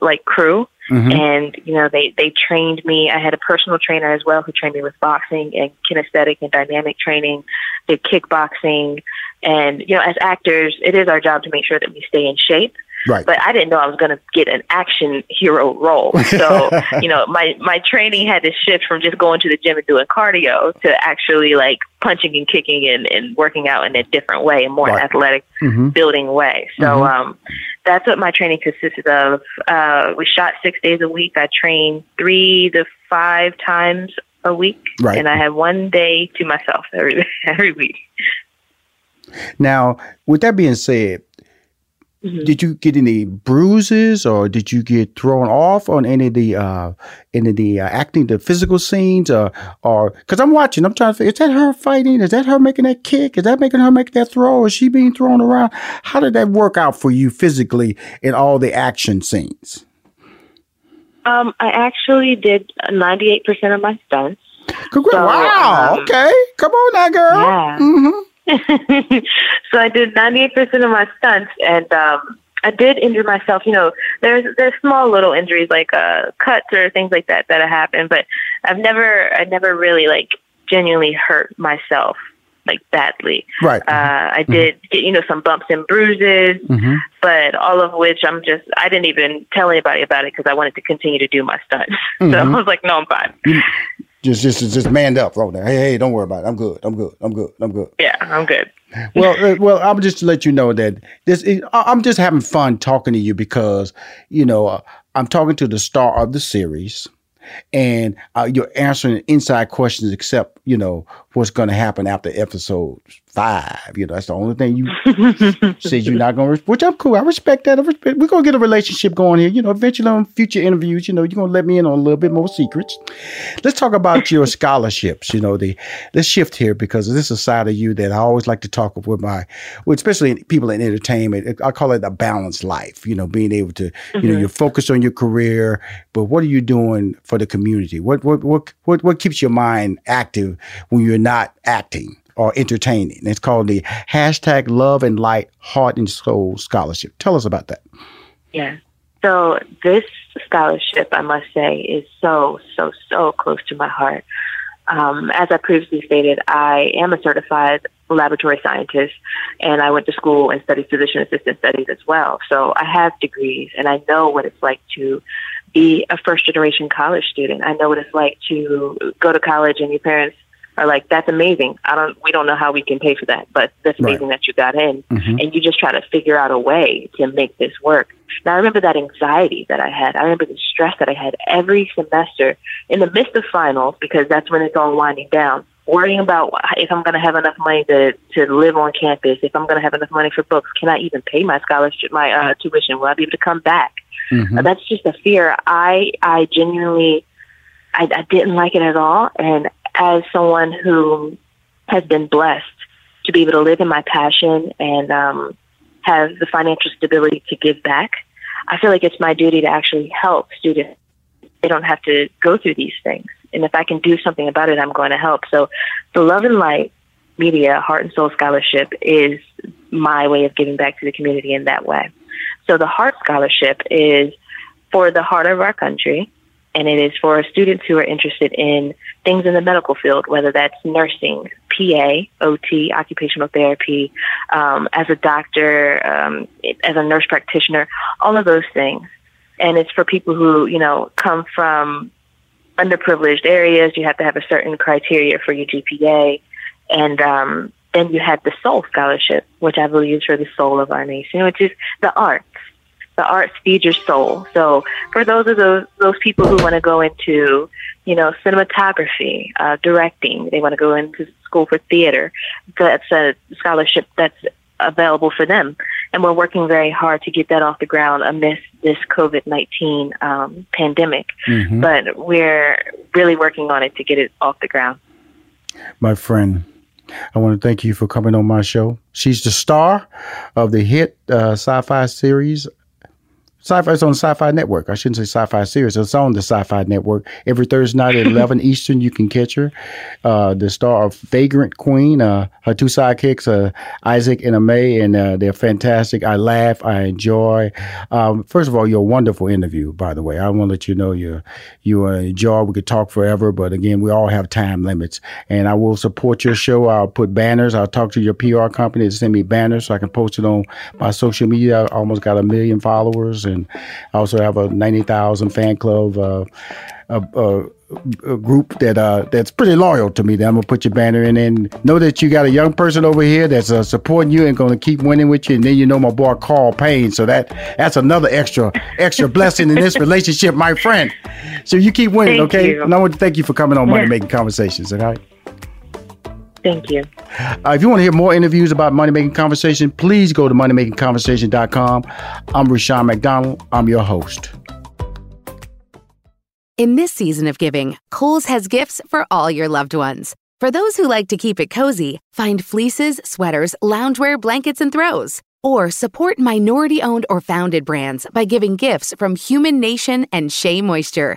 like crew. Mhm. And, you know, they, they trained me. I had a personal trainer as well who trained me with boxing and kinesthetic and dynamic training, did kickboxing. And, you know, as actors, it is our job to make sure that we stay in shape. Right. But I didn't know I was going to get an action hero role. So, you know, my, my training had to shift from just going to the gym and doing cardio to actually like punching and kicking and, and working out in a different way, a more Right. athletic Mhm. building way. So, Mhm. um, that's what my training consisted of. Uh, we shot six days a week. I trained three to five times a week. Right. And I had one day to myself every, every week. Now, with that being said, Mm-hmm. did you get any bruises or did you get thrown off on any of the uh, any of the uh, acting, the physical scenes, or or because I'm watching, I'm trying to figure, is that her fighting? Is that her making that kick? Is that making her make that throw? Is she being thrown around? How did that work out for you physically in all the action scenes? Um, I actually did 98% of my stunts. Congrats. So, wow. um, okay. Come on now, girl. Yeah. Mhm. so I did 98% of my stunts, and um, I did injure myself. You know, there's there's small little injuries like uh, cuts or things like that that happen, but I've never I never really like genuinely hurt myself like badly. Right. Uh, I did get you know some bumps and bruises, Mm-hmm. but all of which I'm just I didn't even tell anybody about it because I wanted to continue to do my stunts. so I was like, no, I'm fine. Just, just, just manned up, right there. Hey, hey, don't worry about it. I'm good. I'm good. I'm good. I'm good. Yeah, I'm good. well, uh, well, I'm just to let you know that this. Is, I'm just having fun talking to you because you know uh, I'm talking to the star of the series, and uh, you're answering inside questions. Except you know, what's going to happen after episode five. You know, that's the only thing you said you're not going to, which I'm cool. I respect that. I respect, we're going to get a relationship going here. You know, eventually on future interviews, you know, you're going to let me in on a little bit more secrets. Let's talk about your scholarships. You know, the let's shift here because this is a side of you that I always like to talk with my, especially people in entertainment. I call it a balanced life. You know, being able to, mm-hmm. you know, you're focused on your career, but what are you doing for the community? What what what what, what keeps your mind active when you're not acting? or entertaining. It's called the hashtag Love and Light Heart and Soul Scholarship. Tell us about that. Yeah. So this scholarship, I must say, is so, so, so close to my heart. Um, as I previously stated, I am a certified laboratory scientist and I went to school and studied physician assistant studies as well. So I have degrees and I know what it's like to be a first generation college student. I know what it's like to go to college and your parents are like, that's amazing. I don't, we don't know how we can pay for that, but that's amazing right. that you got in. Mm-hmm. And you just try to figure out a way to make this work. Now, I remember that anxiety that I had. I remember the stress that I had every semester in the midst of finals, because that's when it's all winding down. Worrying about if I'm going to have enough money to to live on campus, if I'm going to have enough money for books, can I even pay my scholarship, my uh, tuition? Will I be able to come back? Mm-hmm. Uh, that's just a fear. I I genuinely I, I didn't like it at all, and as someone who has been blessed to be able to live in my passion and um, have the financial stability to give back, I feel like it's my duty to actually help students. They don't have to go through these things. And if I can do something about it, I'm going to help. So the Love and Light Media Heart and Soul Scholarship is my way of giving back to the community in that way. So the Heart Scholarship is for the heart of our country and it is for students who are interested in things in the medical field, whether that's nursing, PA, OT, occupational therapy, um, as a doctor, um, as a nurse practitioner, all of those things. And it's for people who, you know, come from underprivileged areas. You have to have a certain criteria for your GPA. And um, then you have the Soul Scholarship, which I believe is for the soul of our nation, which is the arts the arts feed your soul. So for those of those those people who want to go into, you know, cinematography, uh, directing, they want to go into school for theater, that's a scholarship that's available for them. And we're working very hard to get that off the ground amidst this COVID 19 um, pandemic. Mm-hmm. But we're really working on it to get it off the ground. My friend, I want to thank you for coming on my show. She's the star of the hit uh, sci fi series Sci-Fi is on Sci-Fi Network. I shouldn't say Sci-Fi series. It's on the Sci-Fi Network. Every Thursday night at 11 Eastern, you can catch her. Uh, the star of Vagrant Queen. Uh, her two sidekicks, uh, Isaac and Amae, and uh, they're fantastic. I laugh. I enjoy. Um, first of all, you're a wonderful interview, by the way. I want to let you know you're, you enjoy. We could talk forever, but again, we all have time limits. And I will support your show. I'll put banners. I'll talk to your PR company to send me banners so I can post it on my social media. I almost got a million followers and I also have a ninety thousand fan club. Uh, a, a, a, group that uh, that's pretty loyal to me. That I'm gonna put your banner in and know that you got a young person over here that's uh, supporting you and gonna keep winning with you. And then you know my boy Carl Payne, so that that's another extra extra blessing in this relationship, my friend. So you keep winning, thank okay? You. And I want to thank you for coming on Money Making Conversations. Okay. Thank you. Uh, if you want to hear more interviews about Money Making Conversation, please go to moneymakingconversation.com. I'm Rushion McDonald. I'm your host. In this season of giving, Kohl's has gifts for all your loved ones. For those who like to keep it cozy, find fleeces, sweaters, loungewear, blankets, and throws. Or support minority owned or founded brands by giving gifts from Human Nation and Shea Moisture.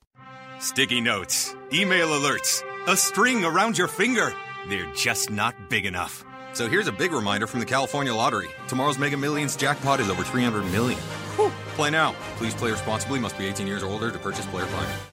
Sticky notes, email alerts, a string around your finger. They're just not big enough. So here's a big reminder from the California Lottery. Tomorrow's Mega Millions jackpot is over 300 million. Whew. Play now. Please play responsibly. Must be 18 years or older to purchase player client.